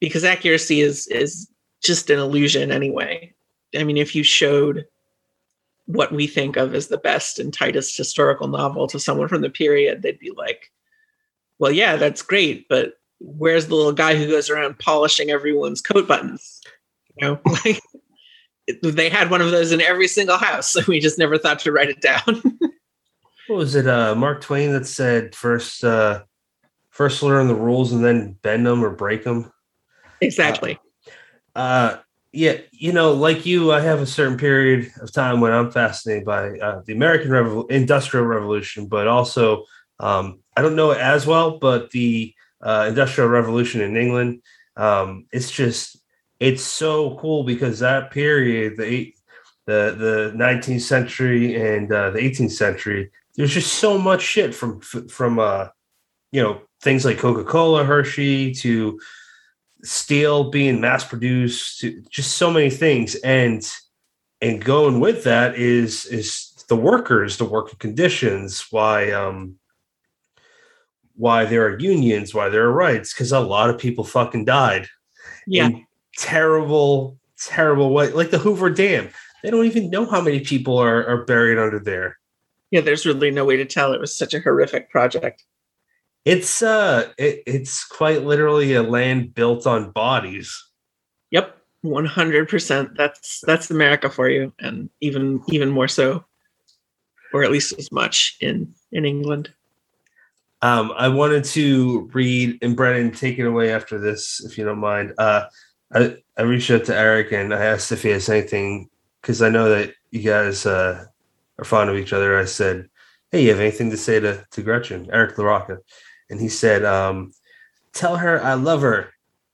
because accuracy is is just an illusion anyway. I mean if you showed what we think of as the best and tightest historical novel to someone from the period they'd be like well yeah that's great but where's the little guy who goes around polishing everyone's coat buttons? You know like they had one of those in every single house so we just never thought to write it down What was it? Uh, Mark Twain that said first, uh, first learn the rules and then bend them or break them. exactly Uh, yeah, you know, like you, I have a certain period of time when I'm fascinated by uh, the American Industrial Revolution, but also um, I don't know it as well, but the uh, Industrial Revolution in England. Um, it's just it's so cool because that period, the eight, the the 19th century and uh, the 18th century. There's just so much shit from from uh, you know things like Coca Cola, Hershey to steel being mass produced, to just so many things, and and going with that is is the workers, the working conditions, why um why there are unions, why there are rights, because a lot of people fucking died. Yeah. In terrible, terrible way. Like the Hoover Dam. They don't even know how many people are, are buried under there. Yeah, there's really no way to tell. It was such a horrific project. It's uh it, it's quite literally a land built on bodies. Yep. 100% that's that's america for you and even even more so or at least as much in in england um i wanted to read and brennan take it away after this if you don't mind uh i i reached out to eric and i asked if he has anything because i know that you guys uh are fond of each other i said hey you have anything to say to to gretchen eric larocca and he said um tell her i love her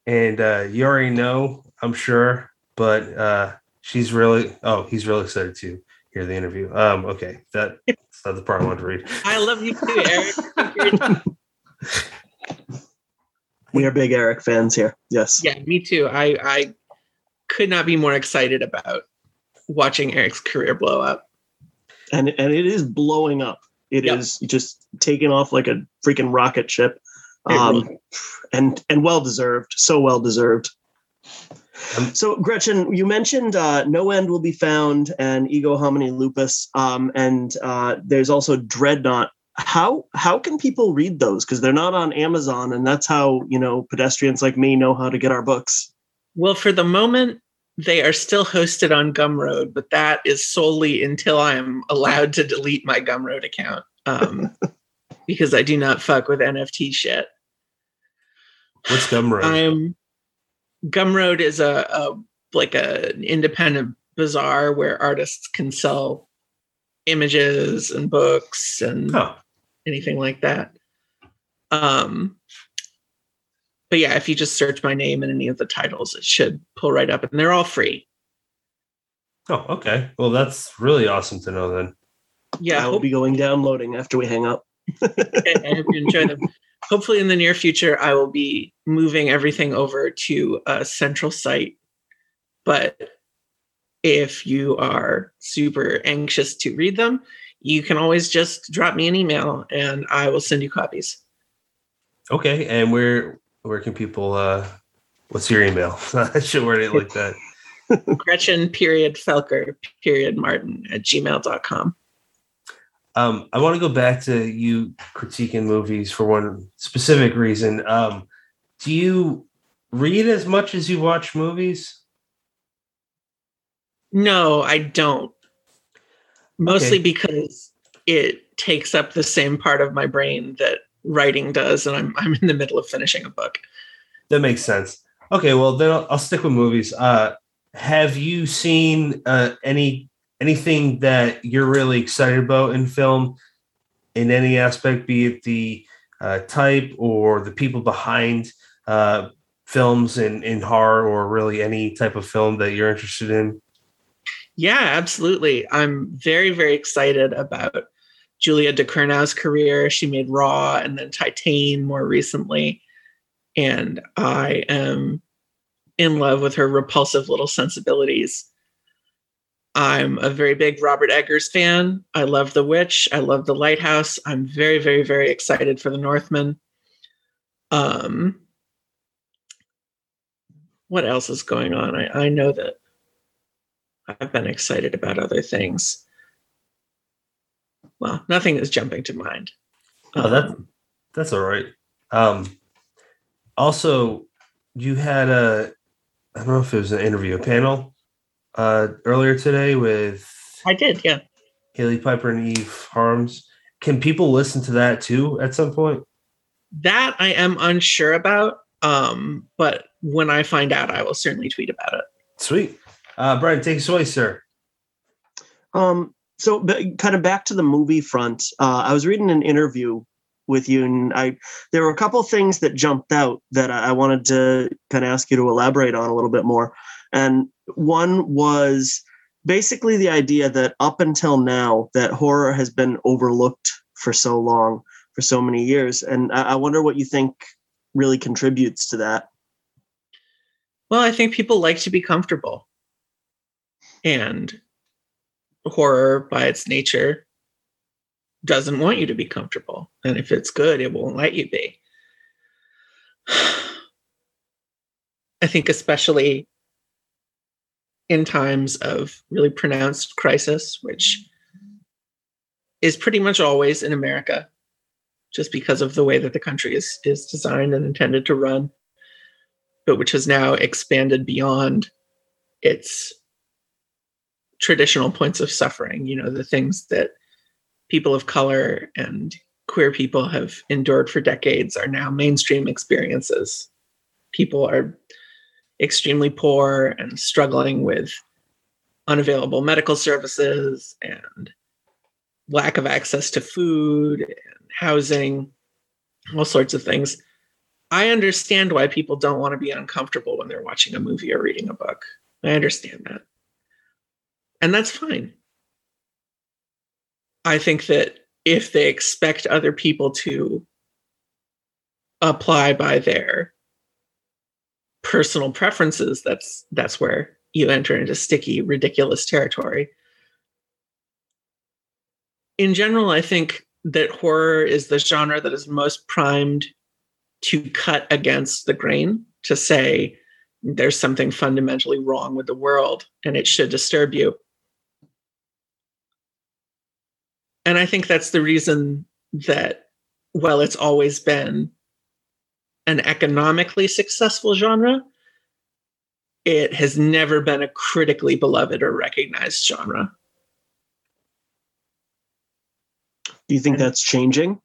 and uh you already know I'm sure, but uh, she's really. Oh, he's really excited to hear the interview. Um, okay, that, that's not the part I wanted to read. i love you too eric We are big Eric fans here. Yes. yeah me too i i could not be more excited about watching eric's career blow up And and it is blowing up. It is Yep. just taking off like a freaking rocket ship. Um, really- and and well deserved. So well deserved. Um, So Gretchen, you mentioned uh, No End Will Be Found and Ego Homini Lupus, um, and uh, there's also Dreadnought. How how can people read those? Because they're not on Amazon, and that's how you know pedestrians like me know how to get our books. well for the moment they are still hosted on gumroad but that is solely until i am allowed to delete my gumroad account um, because i do not fuck with nft shit What's Gumroad? I'm Gumroad is a, a like a an independent bazaar where artists can sell images and books and oh, anything like that. Um but yeah, if you just search my name in any of the titles, it should pull right up and they're all free. oh, okay. Well, that's really awesome to know. Then. Yeah, I will hope, be going downloading after we hang up. I hope you enjoy them. Hopefully in the near future I will be moving everything over to a central site. But if you are super anxious to read them, you can always just drop me an email and I will send you copies. Okay, and where where can people? uh What's your email? I should word it like that. Gretchen period Felker period Martin at gmail.com. Um, I want to go back to you critiquing movies for one specific reason. Um, do you read as much as you watch movies? No, I don't. Mostly Okay. because it takes up the same part of my brain that writing does, and I'm I'm in the middle of finishing a book. That makes sense. Okay, well then I'll, I'll stick with movies. Uh, have you seen uh, any anything that you're really excited about in film, in any aspect, be it the uh, type or the people behind uh, films in in horror, or really any type of film that you're interested in? Yeah, absolutely. I'm very, very excited about Julia Ducournau's career. She made Raw and then Titane more recently. And I am in love with her repulsive little sensibilities. I'm a very big Robert Eggers fan. I love The Witch. I love The Lighthouse. I'm very, very, very excited for The Northman. Um, what else is going on? I, I know that I've been excited about other things. Well, nothing is jumping to mind. Oh, that's Um, that's all right. Um, also, you had a I don't know if it was an interview, a panel uh, earlier today with I did, yeah. Hailey Piper and Eve Harms. Can people listen to that too at some point? That I am unsure about. Um, but when I find out, I will certainly tweet about it. Sweet. Uh, Brian, take us away, sir. Um, so kind of back to the movie front. Uh, I was reading an interview with you, and I there were a couple things that jumped out that I, I wanted to kind of ask you to elaborate on a little bit more. And one was basically the idea that up until now that horror has been overlooked for so long for so many years and i, I wonder what you think really contributes to that Well, I think people like to be comfortable. And horror, by its nature, doesn't want you to be comfortable. And if it's good, it won't let you be. I think, especially in times of really pronounced crisis, which is pretty much always in America, just because of the way that the country is, is designed and intended to run but which has now expanded beyond its traditional points of suffering. You know, the things that people of color and queer people have endured for decades are now mainstream experiences. People are extremely poor and struggling with unavailable medical services and lack of access to food and housing, all sorts of things. I understand why people don't want to be uncomfortable when they're watching a movie or reading a book. I understand that. And that's fine. I think that if they expect other people to apply by their personal preferences, that's that's where you enter into sticky, ridiculous territory. In general, I think that horror is the genre that is most primed to cut against the grain to say there's something fundamentally wrong with the world and it should disturb you. And I think that's the reason that, well, it's always been an economically successful genre, it has never been a critically beloved or recognized genre. do you think that's changing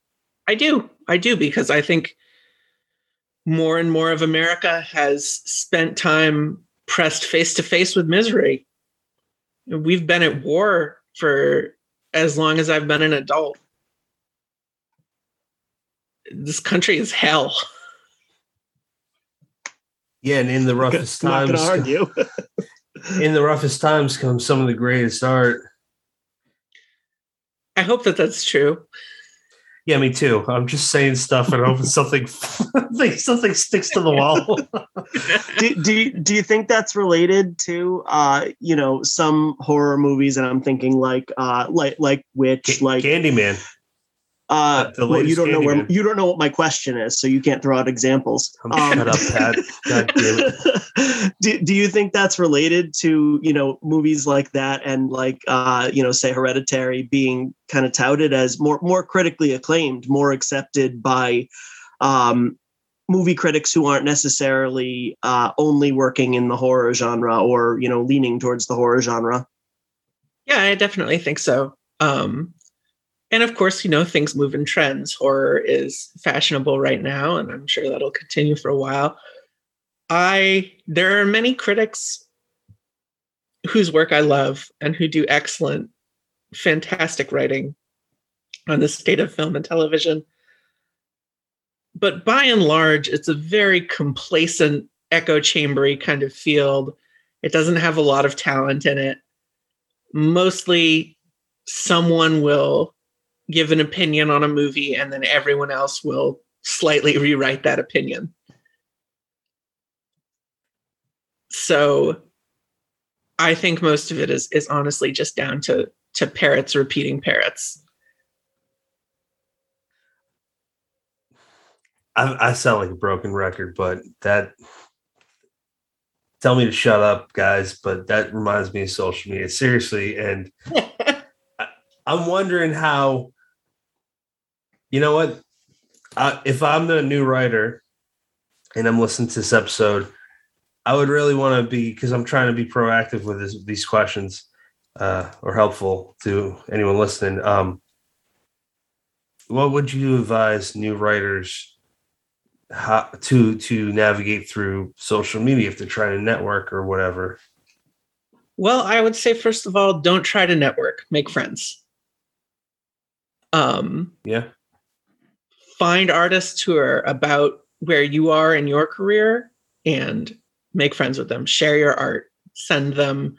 I do. I do because I think more and more of America has spent time pressed face to face with misery. We've been at war for as long as I've been an adult. This country is hell. Yeah, and in the roughest times, gonna argue in the roughest times comes some of the greatest art. I hope that that's true. Yeah, me too. I'm just saying stuff and hoping something something sticks to the wall. do, do, you- do you think that's related to uh you know some horror movies and i'm thinking like uh like like witch like Candyman. Uh well, you don't know where Candyman. you don't know what my question is so you can't throw out examples Um, shut up, Pat. God damn it. do, do you think that's related to you know movies like that and like uh you know say hereditary being kind of touted as more more critically acclaimed more accepted by um movie critics who aren't necessarily uh only working in the horror genre or you know leaning towards the horror genre Yeah, I definitely think so. Um, and of course, you know, things move in trends. Horror is fashionable right now, and I'm sure that'll continue for a while. I there are many critics whose work I love and who do excellent, fantastic writing on the state of film and television. But by and large, it's a very complacent, echo chambery kind of field. It doesn't have a lot of talent in it mostly someone will give an opinion on a movie and then everyone else will slightly rewrite that opinion. So I think most of it is is honestly just down to to parrots repeating parrots. I, I sound like a broken record, but that tell me to shut up, guys. But that reminds me of social media, seriously. And I, I'm wondering how, you know what? I, if I'm the new writer and I'm listening to this episode, I would really want to be because I'm trying to be proactive with this, these questions uh, or helpful to anyone listening. Um, what would you advise new writers how to to navigate through social media if they're trying to network or whatever? Well, I would say first of all, don't try to network, make friends. Um, Yeah. Find artists who are about where you are in your career and make friends with them. Share your art. Send them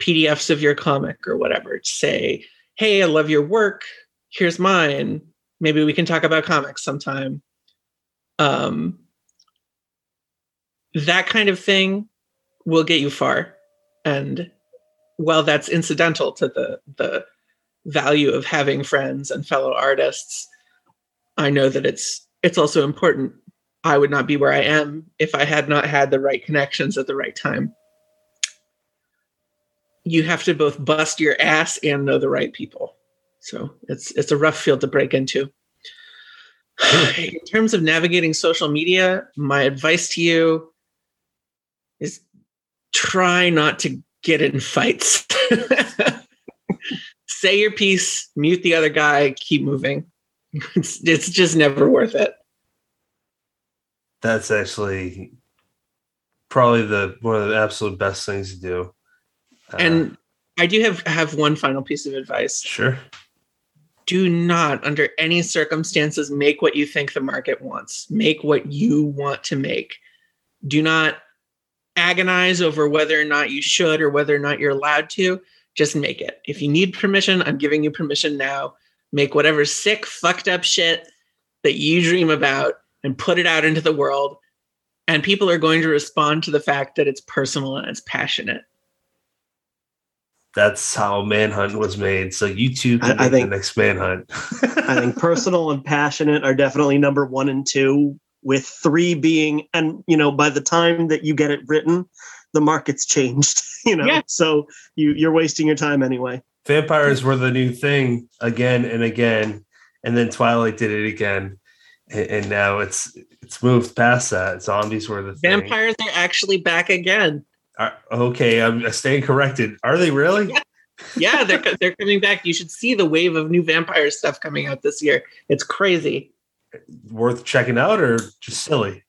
PDFs of your comic or whatever. Say, hey, I love your work. Here's mine. Maybe we can talk about comics sometime. Um, that kind of thing will get you far. And while that's incidental to the the value of having friends and fellow artists, I know that it's it's also important. I would not be where I am if I had not had the right connections at the right time. You have to both bust your ass and know the right people. So it's it's a rough field to break into. In terms of navigating social media, my advice to you is try not to get in fights. Say your piece, mute the other guy, keep moving. It's, it's just never worth it. That's actually probably the one of the absolute best things to do. Uh, And I do have have one final piece of advice. sure, Do not, under any circumstances, make what you think the market wants. Make what you want to make. Do not agonize over whether or not you should or whether or not you're allowed to. Just make it. If you need permission, I'm giving you permission now. Make whatever sick, fucked up shit that you dream about and put it out into the world. And people are going to respond to the fact that it's personal and it's passionate. that's how Manhunt was made. So you two can I- I make think- the next Manhunt. I think personal and passionate are definitely number one and two, with three being, and you know, by the time that you get it written, the market's changed. You know, Yeah. so you you're wasting your time anyway. Vampires were the new thing again and again, and then Twilight did it again, and, and now it's it's moved past that. Zombies were the thing. Vampires are actually back again. Are- okay, I'm staying corrected. Are they really? Yeah. Yeah, they're they're coming back. You should see the wave of new vampire stuff coming out this year. It's crazy. Worth checking out or just silly?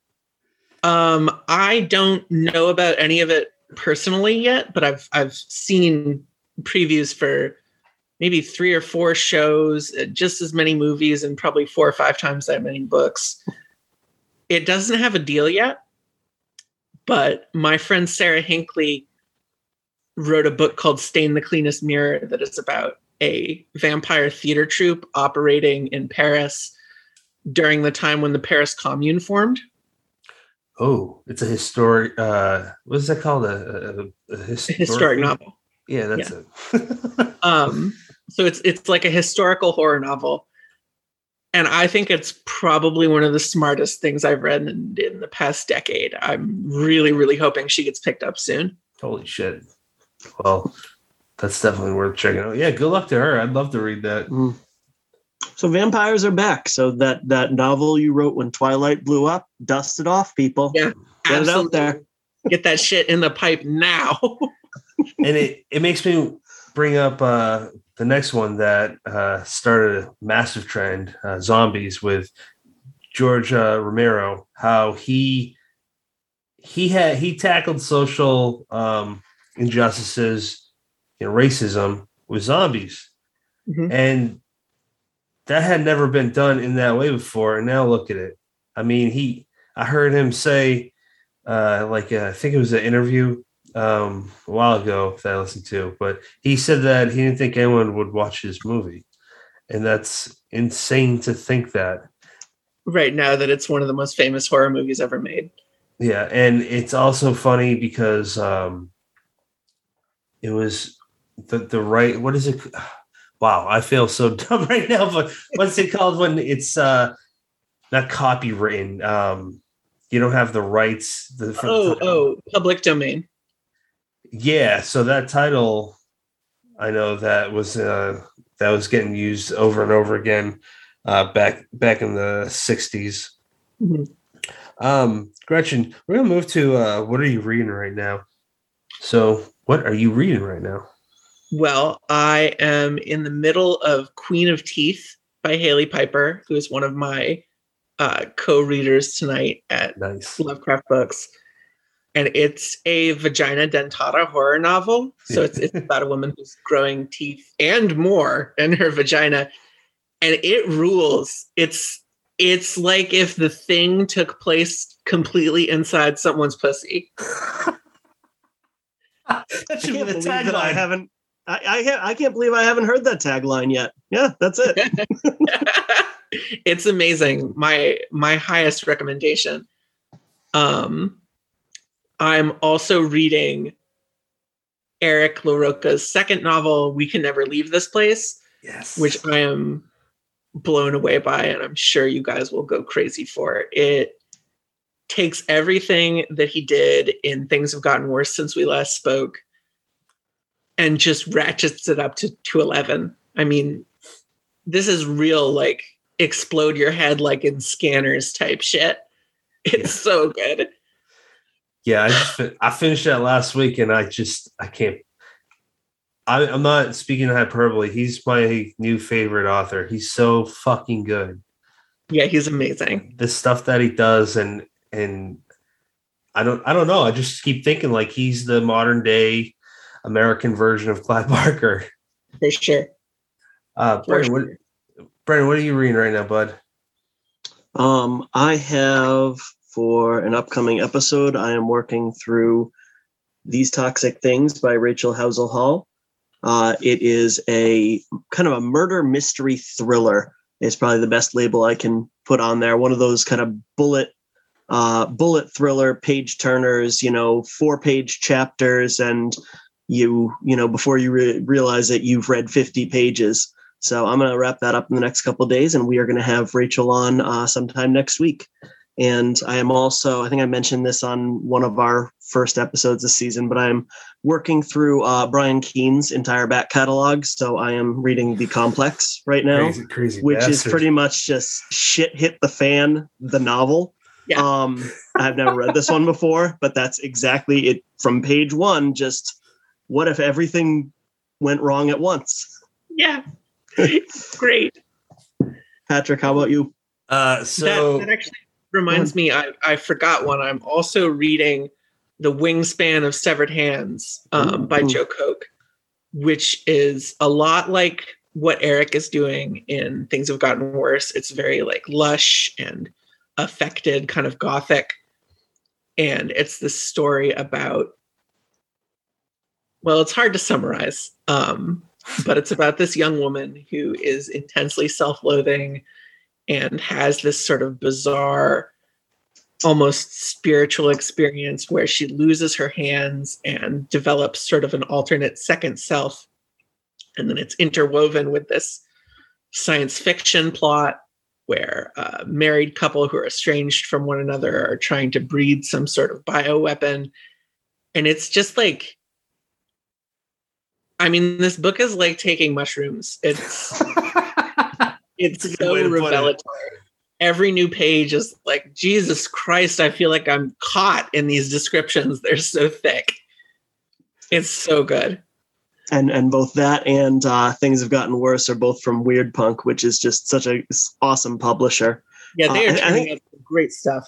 Um, I don't know about any of it personally yet, but I've I've seen previews for maybe three or four shows, uh, just as many movies, and probably four or five times that many books. It doesn't have a deal yet, but my friend Sarah Hinckley wrote a book called Stain the Cleanest Mirror that is about a vampire theater troupe operating in Paris during the time when the Paris Commune formed. Oh, it's a historic. Uh, what is that called? A, a, a historic, Historic novel. Yeah, that's it. um so it's it's like a historical horror novel and i think it's probably one of the smartest things i've read in, in the past decade i'm really really hoping she gets picked up soon Holy shit! Well, that's definitely worth checking out. Yeah, good luck to her. I'd love to read that. So vampires are back. So that that novel you wrote when Twilight blew up, dust it off, people. Yeah, Get it out there. get that shit in the pipe now and it, it makes me bring up uh, the next one that uh, started a massive trend uh, zombies with george uh, romero how he he had he tackled social um, injustices and racism with zombies Mhm. and that had never been done in that way before and now look at it i mean he i heard him say uh, like uh, i think it was an interview um, a while ago that I listened to, but he said that he didn't think anyone would watch his movie, and that's insane to think that. right now that it's one of the most famous horror movies ever made Yeah, and it's also funny because um, it was the the right. What is it? Wow, I feel so dumb right now. But what's it called when it's uh, not copywritten? Um, you don't have the rights. The, for- oh oh public domain Yeah, so that title, I know that was uh, that was getting used over and over again uh, back back in the '60s. Mhm. Um, Gretchen, we're gonna move to uh, what are you reading right now? So, what are you reading right now? Well, I am in the middle of Queen of Teeth by Hailey Piper, who is one of my uh, co-readers tonight at Nice. Lovecraft Books. And it's a vagina dentata horror novel. So it's, it's about a woman who's growing teeth and more in her vagina. And it rules. It's it's like if the thing took place completely inside someone's pussy. That I should be the believe that I haven't. I I, ha- I can't believe I haven't heard that tagline yet. Yeah, that's it. it's amazing. My my highest recommendation. Um, I'm also reading Eric LaRocca's second novel, "We Can Never Leave This Place," Yes. which I am blown away by, and I'm sure you guys will go crazy for. It takes everything that he did in Things Have Gotten Worse Since We Last Spoke and just ratchets it up to, to 11. I mean, this is real, like, explode your head like in scanners type shit. It's Yeah. so good. Yeah, I just I finished that last week, and I just I can't. I, I'm not speaking hyperbole. He's my new favorite author. He's so fucking good. Yeah, he's amazing. The stuff that he does, and and I don't I don't know. I just keep thinking like he's the modern day American version of Clive Barker. For sure. Uh, For Brennan, what, Brennan, what are you reading right now, bud? Um, I have for an upcoming episode, I am working through These Toxic Things by Rachel Howzell Hall. Uh, it is a kind of a murder mystery thriller. It's probably the best label I can put on there. One of those kind of bullet uh, bullet thriller page turners, you know, four page chapters, and you, you know, before you re- realize it, you've read 50 pages. So I'm going to wrap that up in the next couple days, and we are going to have Rachel on uh, sometime next week. And I am also, I think I mentioned this on one of our first episodes this season, but I'm working through uh, Brian Keene's entire back catalog. So I am reading The Complex right now, Crazy, crazy which is pretty much just shit hit the fan, the novel. Yeah. Um, I've never read this one before, but that's exactly it from page one. Just what if everything went wrong at once? Yeah. Great. Patrick, how about you? Uh, so that, that actually reminds me, I, I forgot one. I'm also reading The Wingspan of Severed Hands um, by Ooh. Joe Koch, which is a lot like what Eric is doing in Things Have Gotten Worse. It's very like lush and affected, kind of gothic. And it's this story about, well, it's hard to summarize, um, but it's about this young woman who is intensely self loathing and has this sort of bizarre almost spiritual experience where she loses her hands and develops sort of an alternate second self. And then it's interwoven with this science fiction plot where a married couple who are estranged from one another are trying to breed some sort of bioweapon. And it's just like i mean this book is like taking mushrooms. It's it's a good so way to put it. revelatory. Every new page is like, Jesus Christ, I feel like I'm caught in these descriptions. They're so thick. It's so good. and and both that and uh, things have gotten worse are both from Weirdpunk, which is just such a s- awesome publisher. Yeah, they Uh, are I- I turning think- out great stuff.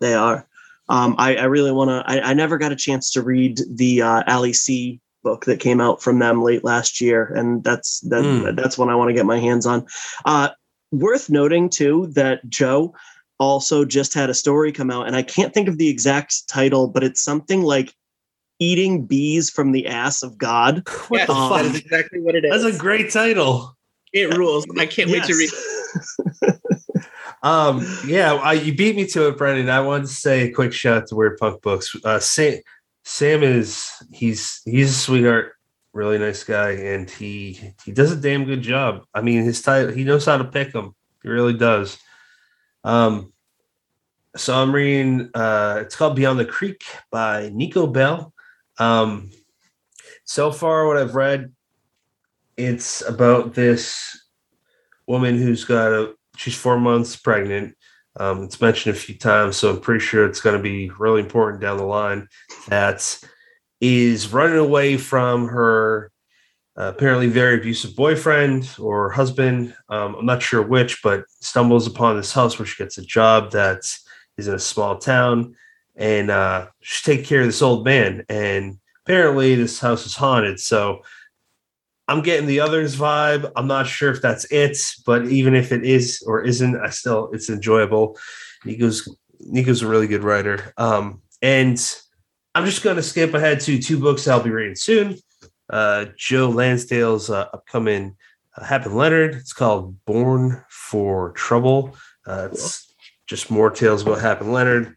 They are. Um, I, I really want to. I, I never got a chance to read the uh, Ali Seay book that came out from them late last year, and that's that, Mm. that's one I want to get my hands on. Uh, worth noting too that Joe also just had a story come out, and I can't think of the exact title, but it's something like "Eating Bees from the Ass of God." what Yes, the fuck? that is exactly what it is. That's a great title. it rules. I can't wait to read it. Um, yeah, I, you beat me to it, Brennan. I wanted to say a quick shout out to Weirdpunk Books. Uh, Sam, Sam is he's he's a sweetheart, really nice guy, and he he does a damn good job. I mean, his title he knows how to pick them. He really does. Um, so I'm reading. Uh, it's called Beyond the Creek by Nico Bell. Um, so far, what I've read, it's about this woman who's got a she's four months pregnant. Um, it's mentioned a few times, so I'm pretty sure it's going to be really important down the line. That is running away from her uh, apparently very abusive boyfriend or husband. Um, I'm not sure which, but stumbles upon this house where she gets a job that is in a small town, and uh, she's taking care of this old man. And apparently, this house is haunted. So I'm getting the others vibe. I'm not sure if that's it, but even if it is or isn't, I still it's enjoyable. Nico's Nico's a really good writer. Um, and I'm just going to skip ahead to two books I'll be reading soon. Uh, Joe Lansdale's uh, upcoming uh, Hap and Leonard. It's called Born for Trouble. Uh, it's just more tales about Hap and Leonard.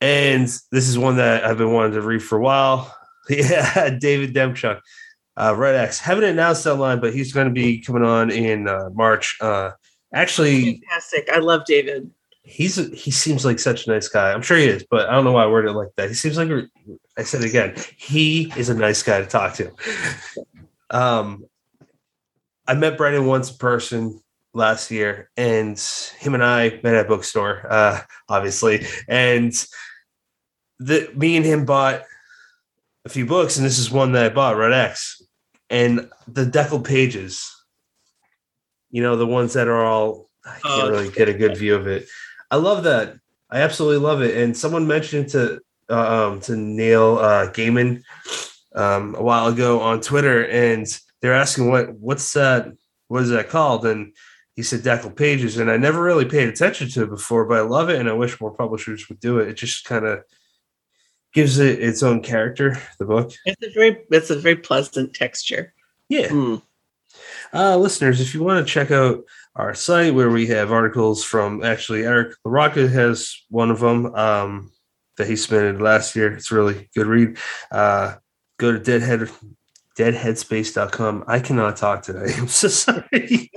And this is one that I've been wanting to read for a while. Yeah, David Demchuk, uh, Red X. Haven't announced that line, but he's going to be coming on in uh, March. Uh, actually, Fantastic. I love David. he's he seems like such a nice guy. I'm sure he is, but I don't know why I worded it like that. He seems like I said it again. He is a nice guy to talk to. Um, I met Brennan once in person last year, and him and I met at a bookstore, uh, obviously, and the me and him bought a few books, and this is one that I bought, Red X, and the deckled pages. You know, the ones that are all I can't Oh. really get a good view of it. I love that. I absolutely love it. And someone mentioned to uh, um, to Neil uh, Gaiman um, a while ago on Twitter, and they're asking what what's that? What is that called? And he said Deckled Pages, and I never really paid attention to it before, but I love it, and I wish more publishers would do it. It just kind of gives it its own character. The book, It's a very it's a very pleasant texture. yeah. Hmm. Uh, listeners, if you want to check out our site where we have articles from actually Eric LaRocca has one of them um, that he submitted last year. It's really good read. Uh, go to deadhead deadheadspace.com. I cannot talk today. I'm so sorry.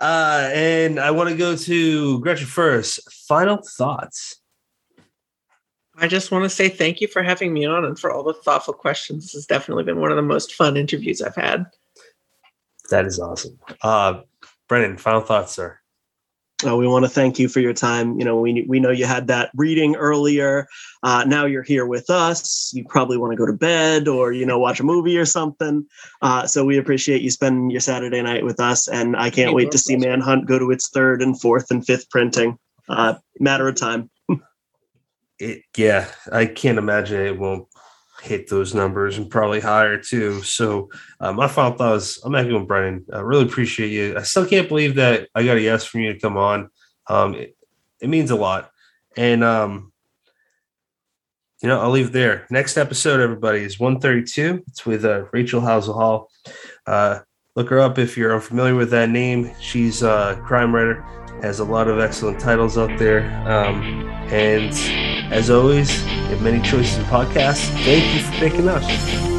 Uh, and I want to go to Gretchen first. Final thoughts. I just want to say thank you for having me on and for all the thoughtful questions. This has definitely been one of the most fun interviews I've had. That is awesome. Uh, Brennan, final thoughts, sir. Uh, we want to thank you for your time. You know, we we know you had that reading earlier. Uh, now you're here with us. You probably want to go to bed or you know watch a movie or something. Uh, so we appreciate you spending your Saturday night with us, and I can't Hey, wait to see. Manhunt go to its third and fourth and fifth printing. Uh, matter of time. It yeah i can't imagine it won't hit those numbers and probably higher too. So uh, my final thought is i'm echoing brennan i really appreciate you. I still can't believe that i got a yes from you to come on. Um it, it means a lot. And um you know i'll leave there. Next episode everybody is 132 it's with uh, rachel howzell hall uh look her up if you're unfamiliar with that name. She's a crime writer has a lot of excellent titles out there. Um and as always, you have many choices in podcasts. Thank you for picking us.